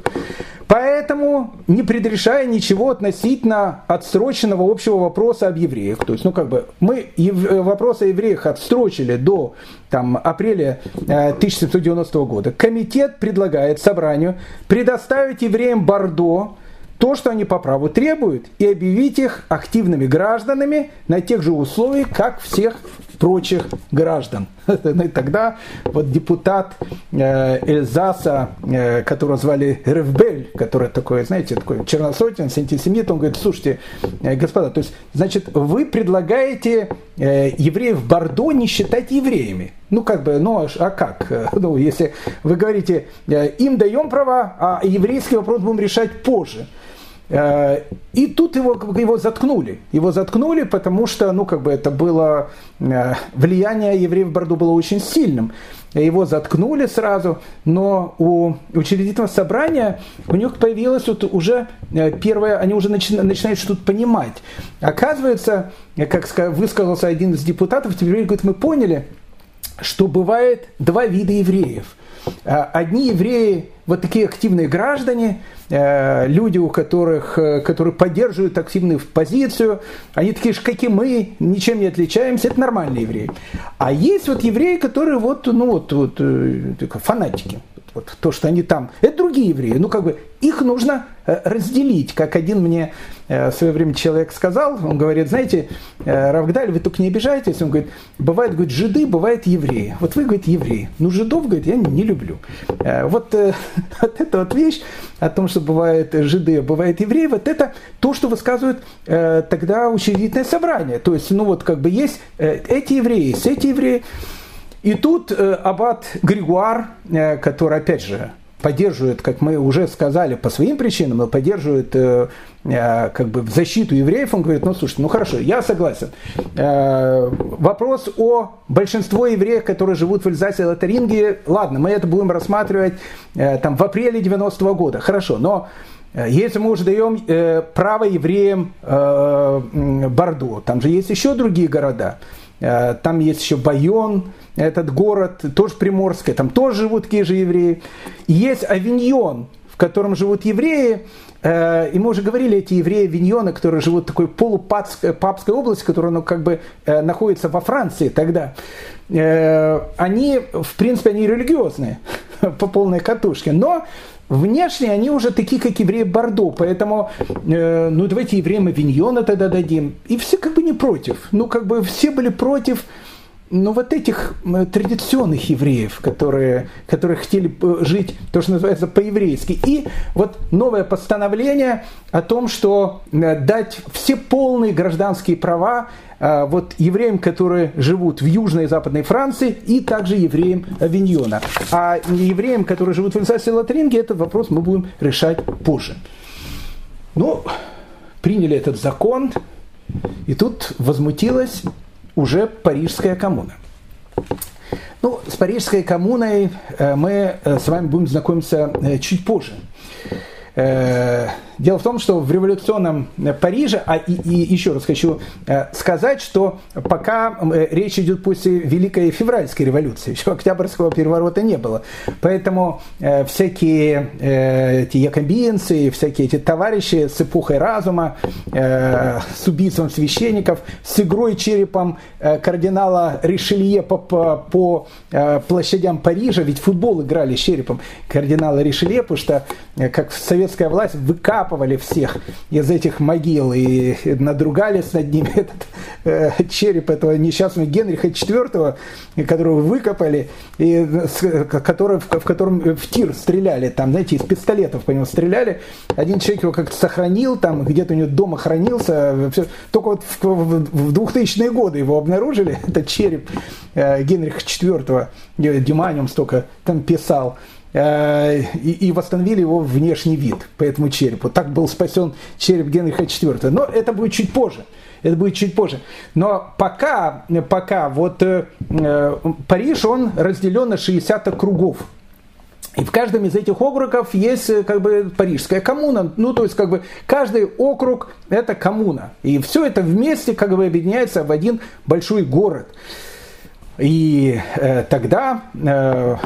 Поэтому, не предрешая ничего относительно отсроченного общего вопроса об евреях, то есть, ну как бы, мы вопрос о евреях отсрочили до там, апреля 1790 э, года, комитет предлагает собранию предоставить евреям Бордо то, что они по праву требуют, и объявить их активными гражданами на тех же условиях, как всех прочих граждан. Ну и тогда вот депутат э, Эльзаса, э, которого звали Ревбель, который такой, знаете, такой черносотен, антисемит, он говорит, слушайте, э, господа, то есть, значит, вы предлагаете евреев Бордо не считать евреями. Ну, как бы, ну, а, а как? Ну, если вы говорите, им даем права, а еврейский вопрос будем решать позже. Э, и тут его, его заткнули. Его заткнули, потому что, ну, как бы это было, э, влияние евреев в Борду было очень сильным. Его заткнули сразу, но у учредительного собрания у них появилось вот уже э, первое, они уже начи, начинают что-то понимать. Оказывается, как высказался один из депутатов, теперь говорит, мы поняли, что бывает два вида евреев. Одни евреи, вот такие активные граждане – Э, люди, у которых, э, которые поддерживают активную позицию, они такие же, как и мы, ничем не отличаемся, это нормальные евреи. А есть вот евреи, которые вот, ну вот, вот э, фанатики вот то, что они там, это другие евреи. Ну, как бы их нужно э, разделить. Как один мне э, в свое время человек сказал, он говорит, знаете, э, Равгдаль, вы только не обижайтесь. Он говорит, бывает, говорит, жиды, бывает евреи. Вот вы, говорит, евреи. Ну, жидов, говорит, я не, люблю. Вот, вот эта вот вещь о том, что бывают жиды, а бывают евреи, вот это то, что высказывает тогда учредительное собрание. То есть, ну, вот как бы есть эти евреи, есть эти евреи. И тут э, аббат Григуар, э, который, опять же, поддерживают, как мы уже сказали, по своим причинам, но поддерживают э, как бы в защиту евреев, он говорит, ну слушайте, ну хорошо, я согласен. Вопрос о большинстве евреев, которые живут в Эльзасе и Лотаринге, ладно, мы это будем рассматривать там в апреле 90 -го года, хорошо, но если мы уже даем право евреям Бордо, там же есть еще другие города. Там есть еще Байон, этот город, тоже Приморская, там тоже живут такие же евреи. есть Авиньон, в котором живут евреи, э, и мы уже говорили, эти евреи Авиньона, которые живут в такой полупапской области, которая ну, как бы э, находится во Франции тогда, они, в принципе, они религиозные по полной катушке, но Внешне они уже такие, как евреи Бордо, поэтому, э, ну давайте евреям Авиньона тогда дадим. И все как бы не против. Ну как бы все были против ну, вот этих традиционных евреев, которые, которые хотели жить, то, что называется, по-еврейски. И вот новое постановление о том, что э, дать все полные гражданские права а, вот евреям, которые живут в Южной и Западной Франции, и также евреям Авиньона. А евреям, которые живут в Эльзасе Латринге, этот вопрос мы будем решать позже. Ну, приняли этот закон, и тут возмутилась уже Парижская коммуна. Ну, с Парижской коммуной э, мы э, с вами будем знакомиться э, чуть позже. Дело в том, что в революционном э, Париже, а и, и еще раз хочу э, сказать, что пока э, речь идет после Великой Февральской революции, еще Октябрьского переворота не было. Поэтому всякие эти якобинцы, всякие эти товарищи с эпохой разума, с убийством священников, с игрой черепом кардинала Ришелье по, по, по площадям Парижа, ведь футбол играли с черепом кардинала Ришелье, потому что как советская власть выкапывала выкапывали всех из этих могил и надругались над ними этот э, череп этого несчастного Генриха IV, которого выкопали, и который, в, в котором в тир стреляли, там, знаете, из пистолетов по нему стреляли. Один человек его как-то сохранил, там где-то у него дома хранился. Все. Только вот в, в, в 2000-е годы его обнаружили, этот череп э, Генриха IV, Дюма о нем столько там писал. Э, и, и восстановили его внешний вид по этому черепу. Так был спасен череп Генриха IV. Но это будет чуть позже. Это будет чуть позже. Но пока, пока вот э, Париж, он разделен на 60 округов. И в каждом из этих округов есть э, как бы парижская коммуна. Ну, то есть, как бы каждый округ это коммуна. И все это вместе как бы объединяется в один большой город. И э, тогда э,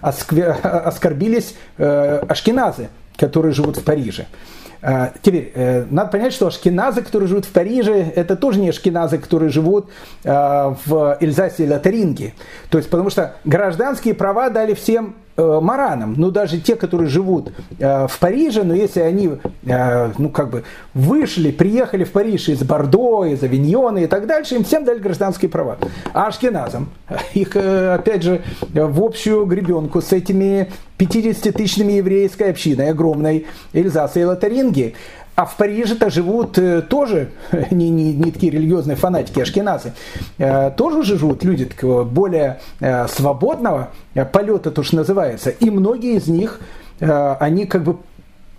оскорбились э, ашкеназы, которые живут в Париже. Э, теперь, э, надо понять, что ашкеназы, которые живут в Париже, это тоже не ашкеназы, которые живут в Эльзасе и Лотаринге. То есть, потому что гражданские права дали всем Э, маранам, ну даже те, которые живут э, в Париже, но если они, э, ну как бы вышли, приехали в Париж из Бордо, из Авиньона и так дальше, им всем дали гражданские права. А ашкеназам, их опять же в общую гребенку с этими 50-тысячными еврейской общиной огромной Эльзаса и Лотаринги, а в Париже-то живут э, тоже не, не, не такие религиозные фанатики, ашкеназы. Э, тоже живут люди такого более э, свободного полета, то что называется. И многие из них, они как бы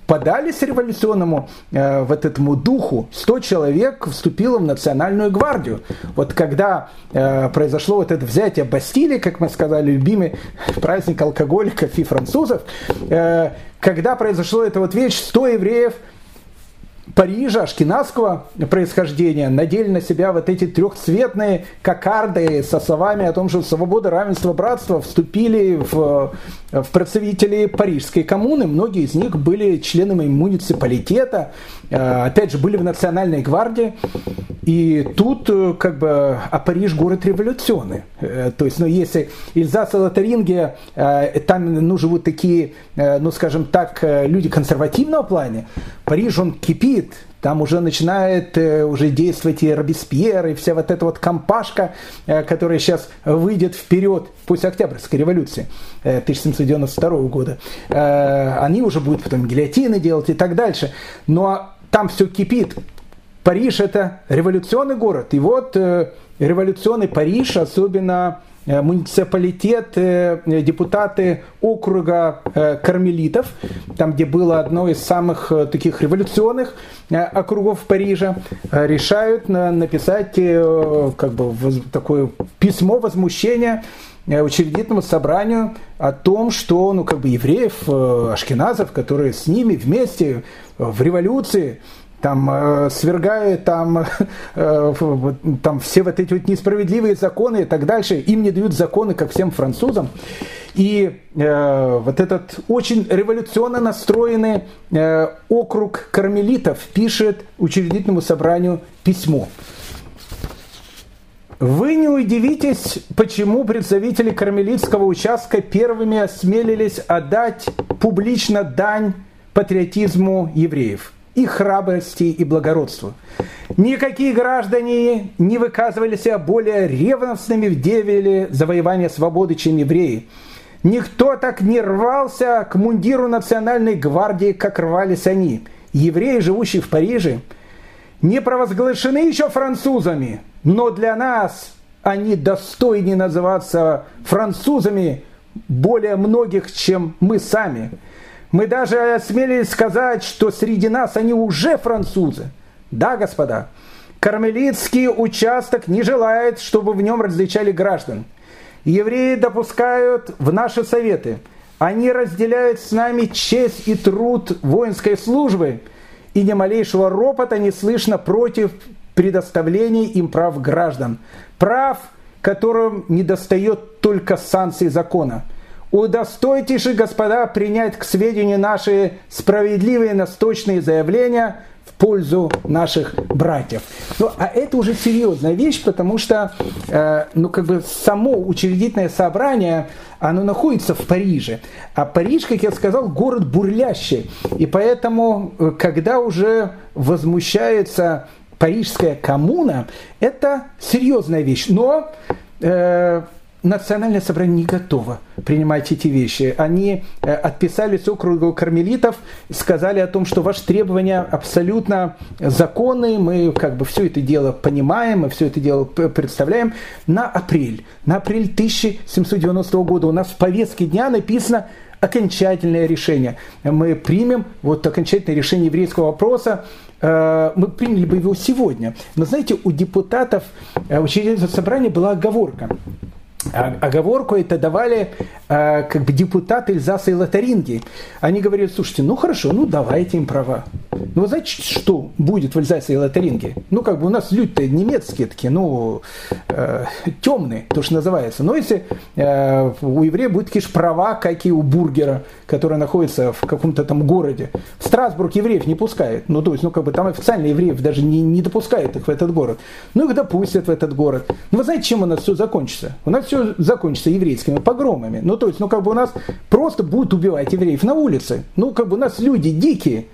подались революционному э, вот этому духу, 100 человек вступило в национальную гвардию. Вот когда э, произошло вот это взятие Бастилии, как мы сказали, любимый праздник алкоголиков и французов, э, когда произошло это вот вещь, 100 евреев – Парижа, ашкенадского происхождения, надели на себя вот эти трехцветные кокарды со словами о том, что свобода, равенство, братство вступили в, представители Парижской коммуны. Многие из них были членами муниципалитета, э, опять же, были в национальной гвардии. И тут э, как бы, а Париж город революционный. Э, то есть, ну, если Ильзас и там, ну, живут такие, ну, скажем так, люди консервативного плана, Париж, он кипит, там уже начинает э, уже действовать и Робеспьер, и вся вот эта вот компашка, э, которая сейчас выйдет вперед после Октябрьской революции э, 1792 года. Э, они уже будут потом гильотины делать и так дальше. Но там все кипит. Париж это революционный город. И вот э, революционный Париж, особенно муниципалитет, э, депутаты округа э, кармелитов, там, где было одно из самых таких революционных округов Парижа, решают написать как бы такое письмо возмущения учредительному собранию о том, что ну, как бы евреев, ашкеназов, которые с ними вместе в революции там э, свергают там, э, там все вот эти вот несправедливые законы и так дальше. Им не дают законы, как всем французам. И э, вот этот очень революционно настроенный э, округ кармелитов пишет учредительному собранию письмо. Вы не удивитесь, почему представители кармелитского участка первыми осмелились отдать публично дань патриотизму евреев – и храбрости и благородству. Никакие граждане не выказывали себя более ревностными в деле завоевания свободы, чем евреи. Никто так не рвался к мундиру национальной гвардии, как рвались они. Евреи, живущие в Париже, не провозглашены еще французами, но для нас они достойны называться французами более многих, чем мы сами – мы даже осмелились сказать, что среди нас они уже французы. Да, господа, кармелитский участок не желает, чтобы в нем различали граждан. Евреи допускают в наши советы. Они разделяют с нами честь и труд воинской службы, и ни малейшего ропота не слышно против предоставления им прав граждан. Прав, которым не достает только санкций закона – Удостойтесь же, господа, принять к сведению наши справедливые насточные заявления в пользу наших братьев. Ну, а это уже серьезная вещь, потому что э, ну, как бы само учредительное собрание, оно находится в Париже. А Париж, как я сказал, город бурлящий. И поэтому, э, когда уже возмущается парижская коммуна, это серьезная вещь. Но э, национальное собрание не готово принимать эти вещи. Они э, отписались округу кармелитов, сказали о том, что ваши требования абсолютно законные, мы как бы все это дело понимаем, мы все это дело представляем. На апрель, на апрель 1790 года у нас в повестке дня написано окончательное решение. Мы примем вот окончательное решение еврейского вопроса, э, мы приняли бы его сегодня. Но знаете, у депутатов э, учредительного собрания была оговорка. А, оговорку это давали э, как бы депутаты Эльзаса и Лотаринги. Они говорили, слушайте, ну хорошо, ну давайте им права. Ну знаете, что будет в Эльзасе и Лотаринге? Ну как бы у нас люди-то немецкие такие, ну э, темные, то, что называется. Но если э, у еврея будут такие же права, как и у бургера, который находится в каком-то там городе. В Страсбург евреев не пускает. Ну то есть, ну как бы там официально евреев даже не, не допускают их в этот город. Ну их допустят в этот город. Ну вы знаете, чем у нас все закончится? У нас все закончится еврейскими погромами. Ну, то есть, ну, как бы у нас просто будут убивать евреев на улице. Ну, как бы у нас люди дикие.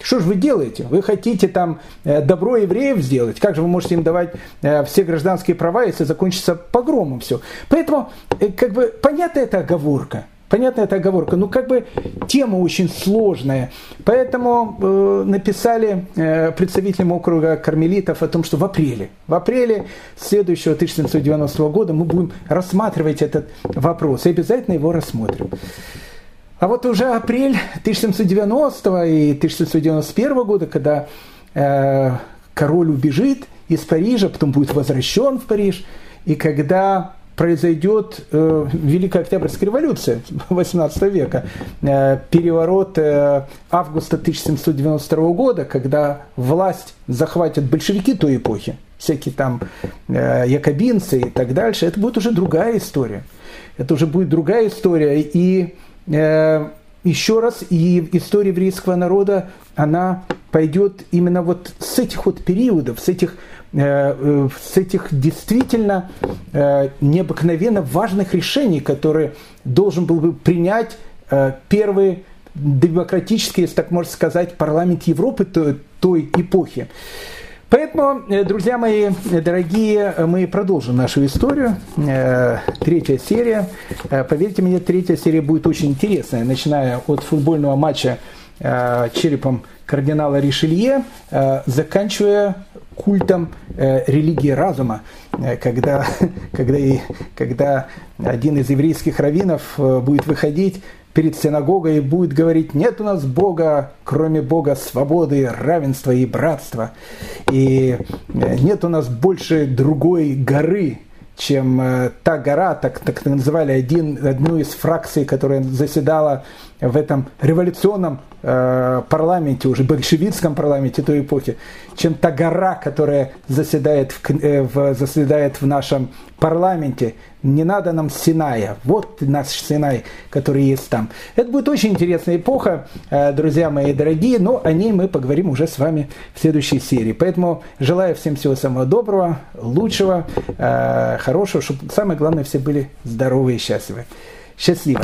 Что же вы делаете? Вы хотите там э, добро евреев сделать? Как же вы можете им давать э, все гражданские права, если закончится погромом все? Поэтому, э, как бы, понятна эта оговорка. Понятно, это оговорка. Ну, как бы тема очень сложная. Поэтому э, написали э, представителям округа кармелитов о том, что в апреле, в апреле следующего 1790 года мы будем рассматривать этот вопрос. И обязательно его рассмотрим. А вот уже апрель 1790 и 1791 года, когда э, король убежит из Парижа, потом будет возвращен в Париж, и когда произойдет э, Великая Октябрьская революция 18 века, э, переворот э, августа 1792 года, когда власть захватят большевики той эпохи, всякие там э, якобинцы и так дальше, это будет уже другая история. Это уже будет другая история. И э, еще раз, и история еврейского народа, она пойдет именно вот с этих вот периодов, с этих с этих действительно э, необыкновенно важных решений, которые должен был бы принять первый демократический, если так можно сказать, парламент Европы той эпохи. Поэтому, друзья мои дорогие, мы продолжим нашу историю. Третья серия. Поверьте мне, третья серия будет очень интересная, начиная от футбольного матча черепом кардинала Ришелье, заканчивая культом э, религии разума, э, когда, когда, когда один из еврейских раввинов э, будет выходить перед синагогой и будет говорить, нет у нас Бога, кроме Бога свободы, равенства и братства. И нет у нас больше другой горы, чем э, та гора, так, так называли один, одну из фракций, которая заседала в этом революционном э, парламенте, уже большевистском парламенте той эпохи, чем та гора, которая заседает в, э, в, заседает в нашем парламенте. Не надо нам Синая. Вот наш Синай, который есть там. Это будет очень интересная эпоха, э, друзья мои дорогие, но о ней мы поговорим уже с вами в следующей серии. Поэтому желаю всем всего самого доброго, лучшего, э, хорошего, чтобы самое главное все были здоровы и счастливы. Счастливо!